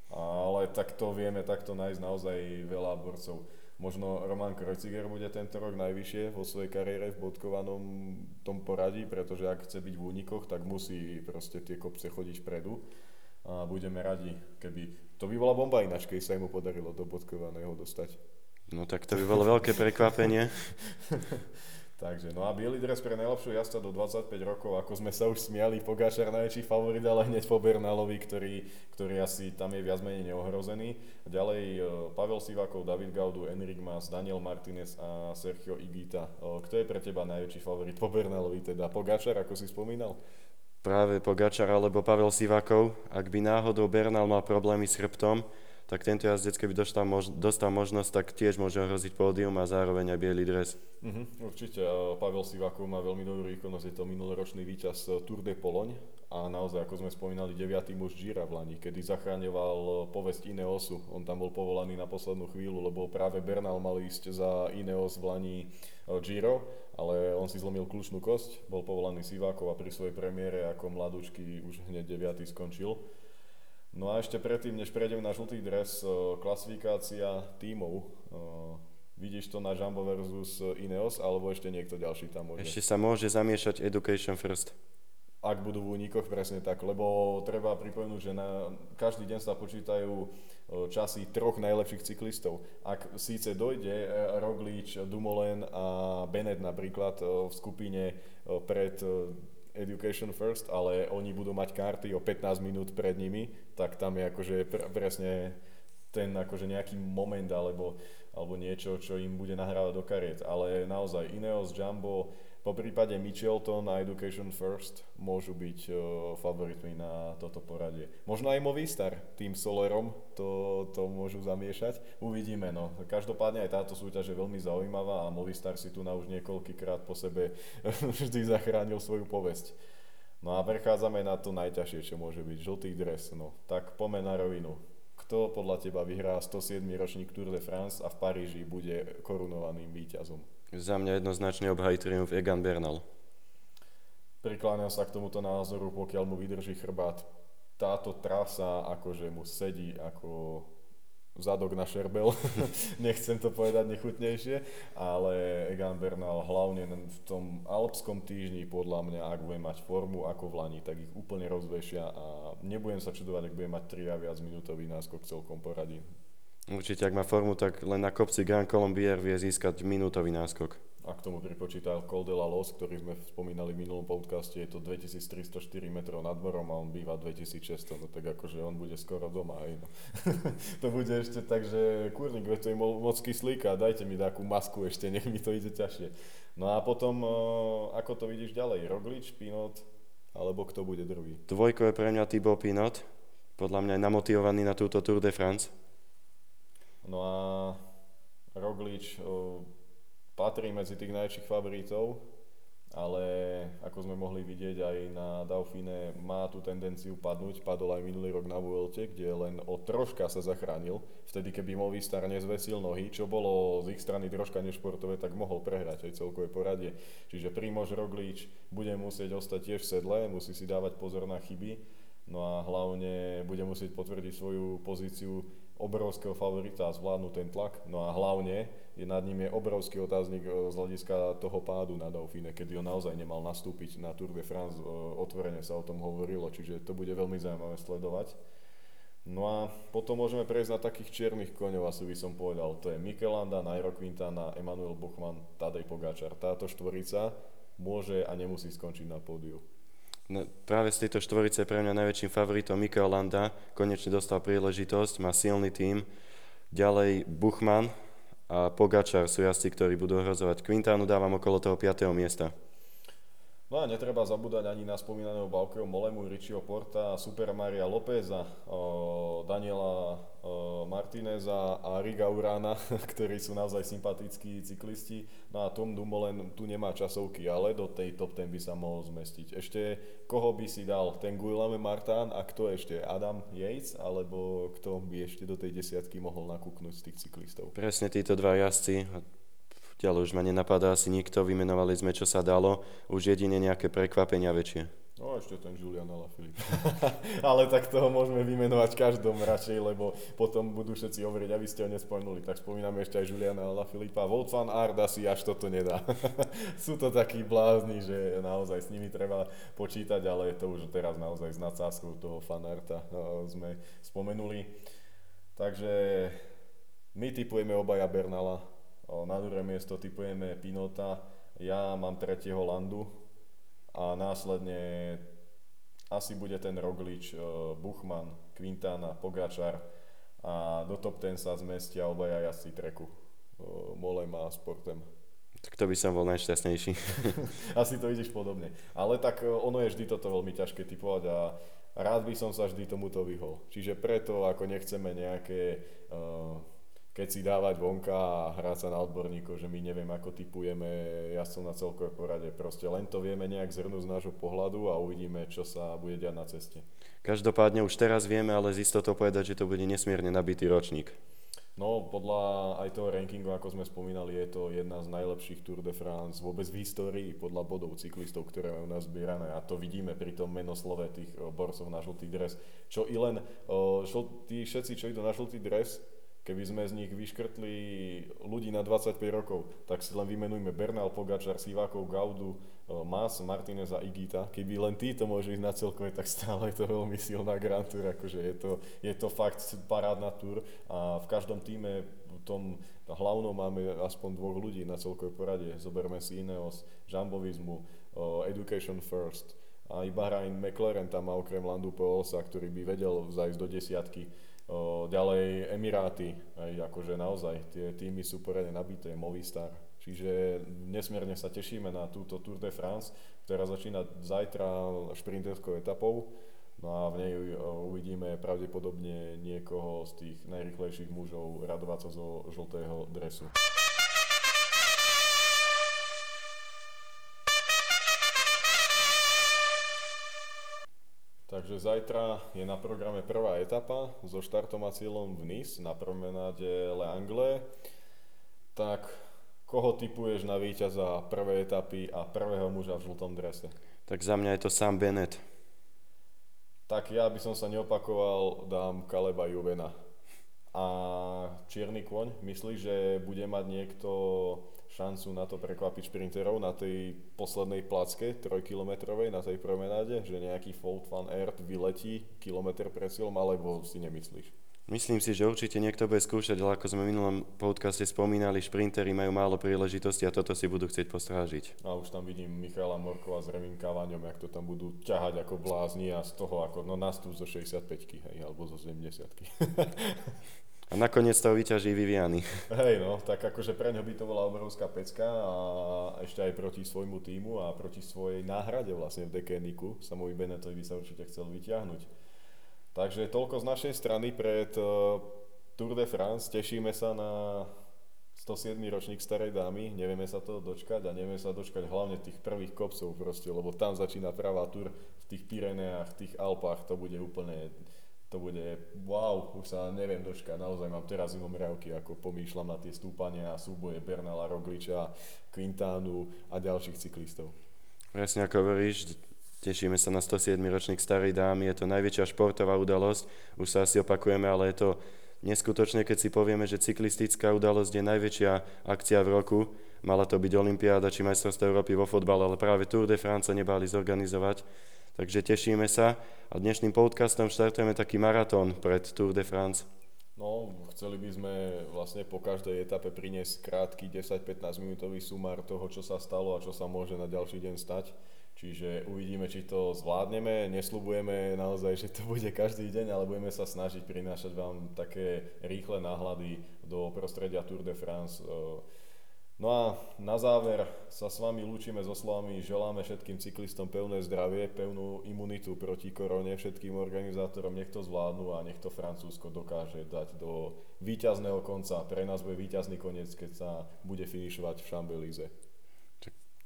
ale takto vieme takto nájsť naozaj veľa borcov. Možno Roman Kreuziger bude tento rok najvyššie vo svojej kariére v bodkovanom tom poradí, pretože ak chce byť v únikoch, tak musí proste tie kopce chodiť vpredu. A budeme radi, keby... To by bola bomba ináč, keď sa mu podarilo do bodkovaného dostať. No tak to by bolo veľké prekvapenie. Takže, no a biely dres pre najlepšiu jazda do 25 rokov, ako sme sa už smiali, Pogáčar najväčší favorit, ale hneď po Bernalovi, ktorý, ktorý asi tam je viac menej neohrozený. Ďalej e, Pavel Sivakov, David Gaudu, Enrik Mas, Daniel Martinez a Sergio Igita. E, kto je pre teba najväčší favorit po Bernalovi, teda Pogáčar, ako si spomínal? Práve Pogačar alebo Pavel Sivakov. Ak by náhodou Bernal mal problémy s chrbtom, tak tento jazdec, keby dostal, mož- dostal možnosť, tak tiež môže hroziť pódium a zároveň aj biely dres. Uh-huh, určite. Pavel Sivakov má veľmi dobrú výkonnosť, je to minuloročný víťaz Tour de Poloň a naozaj, ako sme spomínali, 9. muž Gira v Lani, kedy zachráňoval povesť Ineosu. On tam bol povolaný na poslednú chvíľu, lebo práve Bernal mal ísť za Ineos v Lani Giro, ale on si zlomil kľúčnú kosť, bol povolaný Sivákov a pri svojej premiére ako mladúčky už hneď 9. skončil. No a ešte predtým, než prejdem na žltý dres, klasifikácia tímov. Vidíš to na Jumbo versus Ineos, alebo ešte niekto ďalší tam môže? Ešte sa môže zamiešať Education First ak budú v únikoch, presne tak, lebo treba pripomenúť, že na, každý deň sa počítajú časy troch najlepších cyklistov. Ak síce dojde Roglič, Dumoulin a Bennett napríklad v skupine pred Education First, ale oni budú mať karty o 15 minút pred nimi, tak tam je akože pr- presne ten akože nejaký moment alebo, alebo niečo, čo im bude nahrávať do kariet. Ale naozaj Ineos, Jumbo, po prípade Michelton a Education First môžu byť uh, favoritmi na toto poradie. Možno aj Movistar tým Solerom to, to môžu zamiešať. Uvidíme, no. Každopádne aj táto súťaž je veľmi zaujímavá a Movistar si tu na už niekoľkýkrát po sebe vždy zachránil svoju povesť. No a prechádzame na to najťažšie, čo môže byť. Žltý dres, no. Tak poďme na rovinu. Kto podľa teba vyhrá 107. ročník Tour de France a v Paríži bude korunovaným víťazom? Za mňa jednoznačne obhají triumf Egan Bernal. Prikláňam sa k tomuto názoru, pokiaľ mu vydrží chrbát. Táto trasa akože mu sedí ako zadok na šerbel, nechcem to povedať nechutnejšie, ale Egan Bernal hlavne v tom alpskom týždni podľa mňa, ak bude mať formu ako v Lani, tak ich úplne rozvešia a nebudem sa čudovať, ak bude mať 3 a viac minútový náskok celkom poradí. Určite, ak má formu, tak len na kopci Grand Colombier vie získať minútový náskok. A k tomu pripočítal Col de la Los, ktorý sme spomínali v minulom podcaste, je to 2304 metrov nad morom a on býva 2600, no tak akože on bude skoro doma aj no. to bude ešte tak, že kurník, veď to je moc kyslíka, dajte mi takú masku ešte, nech mi to ide ťažšie. No a potom, ako to vidíš ďalej, Roglič, Pinot, alebo kto bude druhý? Dvojko je pre mňa Thibaut Pinot, podľa mňa je namotivovaný na túto Tour de France No a Roglič patrí medzi tých najväčších favoritov, ale ako sme mohli vidieť aj na Dauphine, má tú tendenciu padnúť. Padol aj minulý rok na Vuelte, kde len o troška sa zachránil. Vtedy, keby Movistar nezvesil nohy, čo bolo z ich strany troška nešportové, tak mohol prehrať aj celkové poradie. Čiže Primož Roglič bude musieť ostať tiež v sedle, musí si dávať pozor na chyby, no a hlavne bude musieť potvrdiť svoju pozíciu obrovského favorita a zvládnu ten tlak. No a hlavne je nad ním je obrovský otáznik e, z hľadiska toho pádu na Dauphine, kedy on naozaj nemal nastúpiť na Tour de France, e, otvorene sa o tom hovorilo, čiže to bude veľmi zaujímavé sledovať. No a potom môžeme prejsť na takých čiernych koňov, asi by som povedal. To je Mikelanda, Nairo Quintana, Emanuel Buchmann, Tadej Pogačar. Táto štvorica môže a nemusí skončiť na pódiu. No, práve z tejto štvorice pre mňa najväčším favoritom Mikael Landa. Konečne dostal príležitosť, má silný tím. Ďalej Buchman a Pogačar sú jazdci, ktorí budú ohrozovať. Quintánu dávam okolo toho 5. miesta. No a netreba zabúdať ani na spomínaného Balkeho Molemu, Richieho Porta, Super Maria Lópeza, Daniela Martineza a Riga Urana, ktorí sú naozaj sympatickí cyklisti. No a Tom Dumoulin tu nemá časovky, ale do tej top 10 by sa mohol zmestiť. Ešte koho by si dal? Ten Guillaume Martin a kto ešte? Adam Yates? Alebo kto by ešte do tej desiatky mohol nakúknuť z tých cyklistov? Presne títo dva jazdci Ďalej už ma nenapadá asi nikto, vymenovali sme, čo sa dalo, už jedine nejaké prekvapenia väčšie. No ešte ten Julian Alaphilippe. Ale tak toho môžeme vymenovať každom radšej, lebo potom budú všetci hovoriť, aby ste ho nespomenuli. Tak spomíname ešte aj Juliana Alaphilippa. Volt van Aert asi až toto nedá. Sú to takí blázni, že naozaj s nimi treba počítať, ale to už teraz naozaj s nadsázkou toho fanarta no, sme spomenuli. Takže my typujeme obaja Bernala, na druhé miesto typujeme Pinota, ja mám tretieho Landu a následne asi bude ten Roglič, Buchman, Quintana, Pogačar a do top 10 sa zmestia obaja jazdci treku. Molem a Sportem. Tak to by som bol najšťastnejší. Asi to vidíš podobne. Ale tak ono je vždy toto veľmi ťažké typovať a rád by som sa vždy tomuto vyhol. Čiže preto, ako nechceme nejaké uh, keď si dávať vonka a hrať sa na odborníkov, že my neviem, ako typujeme jazdcov na celkové porade. Proste len to vieme nejak zhrnúť z nášho pohľadu a uvidíme, čo sa bude diať na ceste. Každopádne už teraz vieme, ale z istotou povedať, že to bude nesmierne nabitý ročník. No, podľa aj toho rankingu, ako sme spomínali, je to jedna z najlepších Tour de France vôbec v histórii podľa bodov cyklistov, ktoré majú nazbierané. A to vidíme pri tom menoslove tých borcov na žltý dres. Čo i len šl- tí všetci, čo idú na žltý dres, Keby sme z nich vyškrtli ľudí na 25 rokov, tak si len vymenujme Bernal, Pogačar, Sivákov, Gaudu, e, Mas, Martinez a Igita. Keby len títo môžu ísť na celkové, tak stále je to veľmi silná Grand Tour. Akože je, to, je to fakt parádna Tour a v každom týme tom hlavnom máme aspoň dvoch ľudí na celkovej porade. Zoberme si Ineos, Jambovizmu, e, Education First, a i Bahrain McLaren tam má okrem Landu Polsa, ktorý by vedel zajsť do desiatky ďalej Emiráty, aj akože naozaj tie týmy sú poriadne nabité, Movistar. Čiže nesmierne sa tešíme na túto Tour de France, ktorá začína zajtra šprinterskou etapou. No a v nej uvidíme pravdepodobne niekoho z tých najrychlejších mužov radovať sa zo žltého dresu. Takže zajtra je na programe prvá etapa so štartom a cieľom v Nice na promenáde Le Angle. Tak koho typuješ na víťaza prvej etapy a prvého muža v žltom drese? Tak za mňa je to sám Bennett. Tak ja by som sa neopakoval, dám Kaleba Juvena. A čierny kôň, myslíš, že bude mať niekto šancu na to prekvapiť šprinterov na tej poslednej placke trojkilometrovej na tej promenáde, že nejaký Fold Van Aert vyletí kilometr presilom, alebo si nemyslíš? Myslím si, že určite niekto bude skúšať, ale ako sme v minulom podcaste spomínali, šprintery majú málo príležitosti a toto si budú chcieť postrážiť. A už tam vidím Michala Morkova s Reminkávaňom, jak to tam budú ťahať ako blázni a z toho ako, no nastú zo 65 hej, alebo zo 70 A nakoniec to vyťaží Viviany. Hej, no, tak akože pre ňo by to bola obrovská pecka a ešte aj proti svojmu týmu a proti svojej náhrade vlastne v Dekeniku. Samovi Benetovi by sa určite chcel vyťahnuť. Takže toľko z našej strany pred uh, Tour de France. Tešíme sa na 107. ročník starej dámy, nevieme sa to dočkať a nevieme sa dočkať hlavne tých prvých kopcov proste, lebo tam začína pravá tur v tých Pireneách, v tých Alpách, to bude úplne to bude wow, už sa neviem dočkať, naozaj mám teraz mriavky, ako pomýšľam na tie stúpania a súboje Bernala Rogliča, Quintánu a ďalších cyklistov. Presne ako hovoríš, tešíme sa na 107. ročník starej dámy, je to najväčšia športová udalosť, už sa asi opakujeme, ale je to neskutočné, keď si povieme, že cyklistická udalosť je najväčšia akcia v roku, mala to byť Olympiáda či majstrovstvo Európy vo fotbale, ale práve Tour de France nebali zorganizovať Takže tešíme sa a dnešným podcastom štartujeme taký maratón pred Tour de France. No, chceli by sme vlastne po každej etape priniesť krátky 10-15 minútový sumár toho, čo sa stalo a čo sa môže na ďalší deň stať. Čiže uvidíme, či to zvládneme. Nesľubujeme naozaj, že to bude každý deň, ale budeme sa snažiť prinášať vám také rýchle náhľady do prostredia Tour de France No a na záver sa s vami lúčime so slovami, želáme všetkým cyklistom pevné zdravie, pevnú imunitu proti korone, všetkým organizátorom nech to zvládnu a nech to Francúzsko dokáže dať do víťazného konca. Pre nás bude víťazný koniec, keď sa bude finišovať v Šambelize.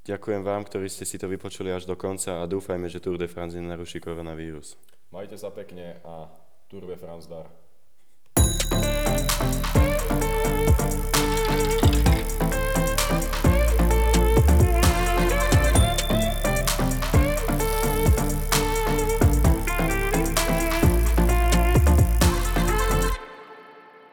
Ďakujem vám, ktorí ste si to vypočuli až do konca a dúfajme, že Tour de France nenaruší koronavírus. Majte sa pekne a Tour de France dar.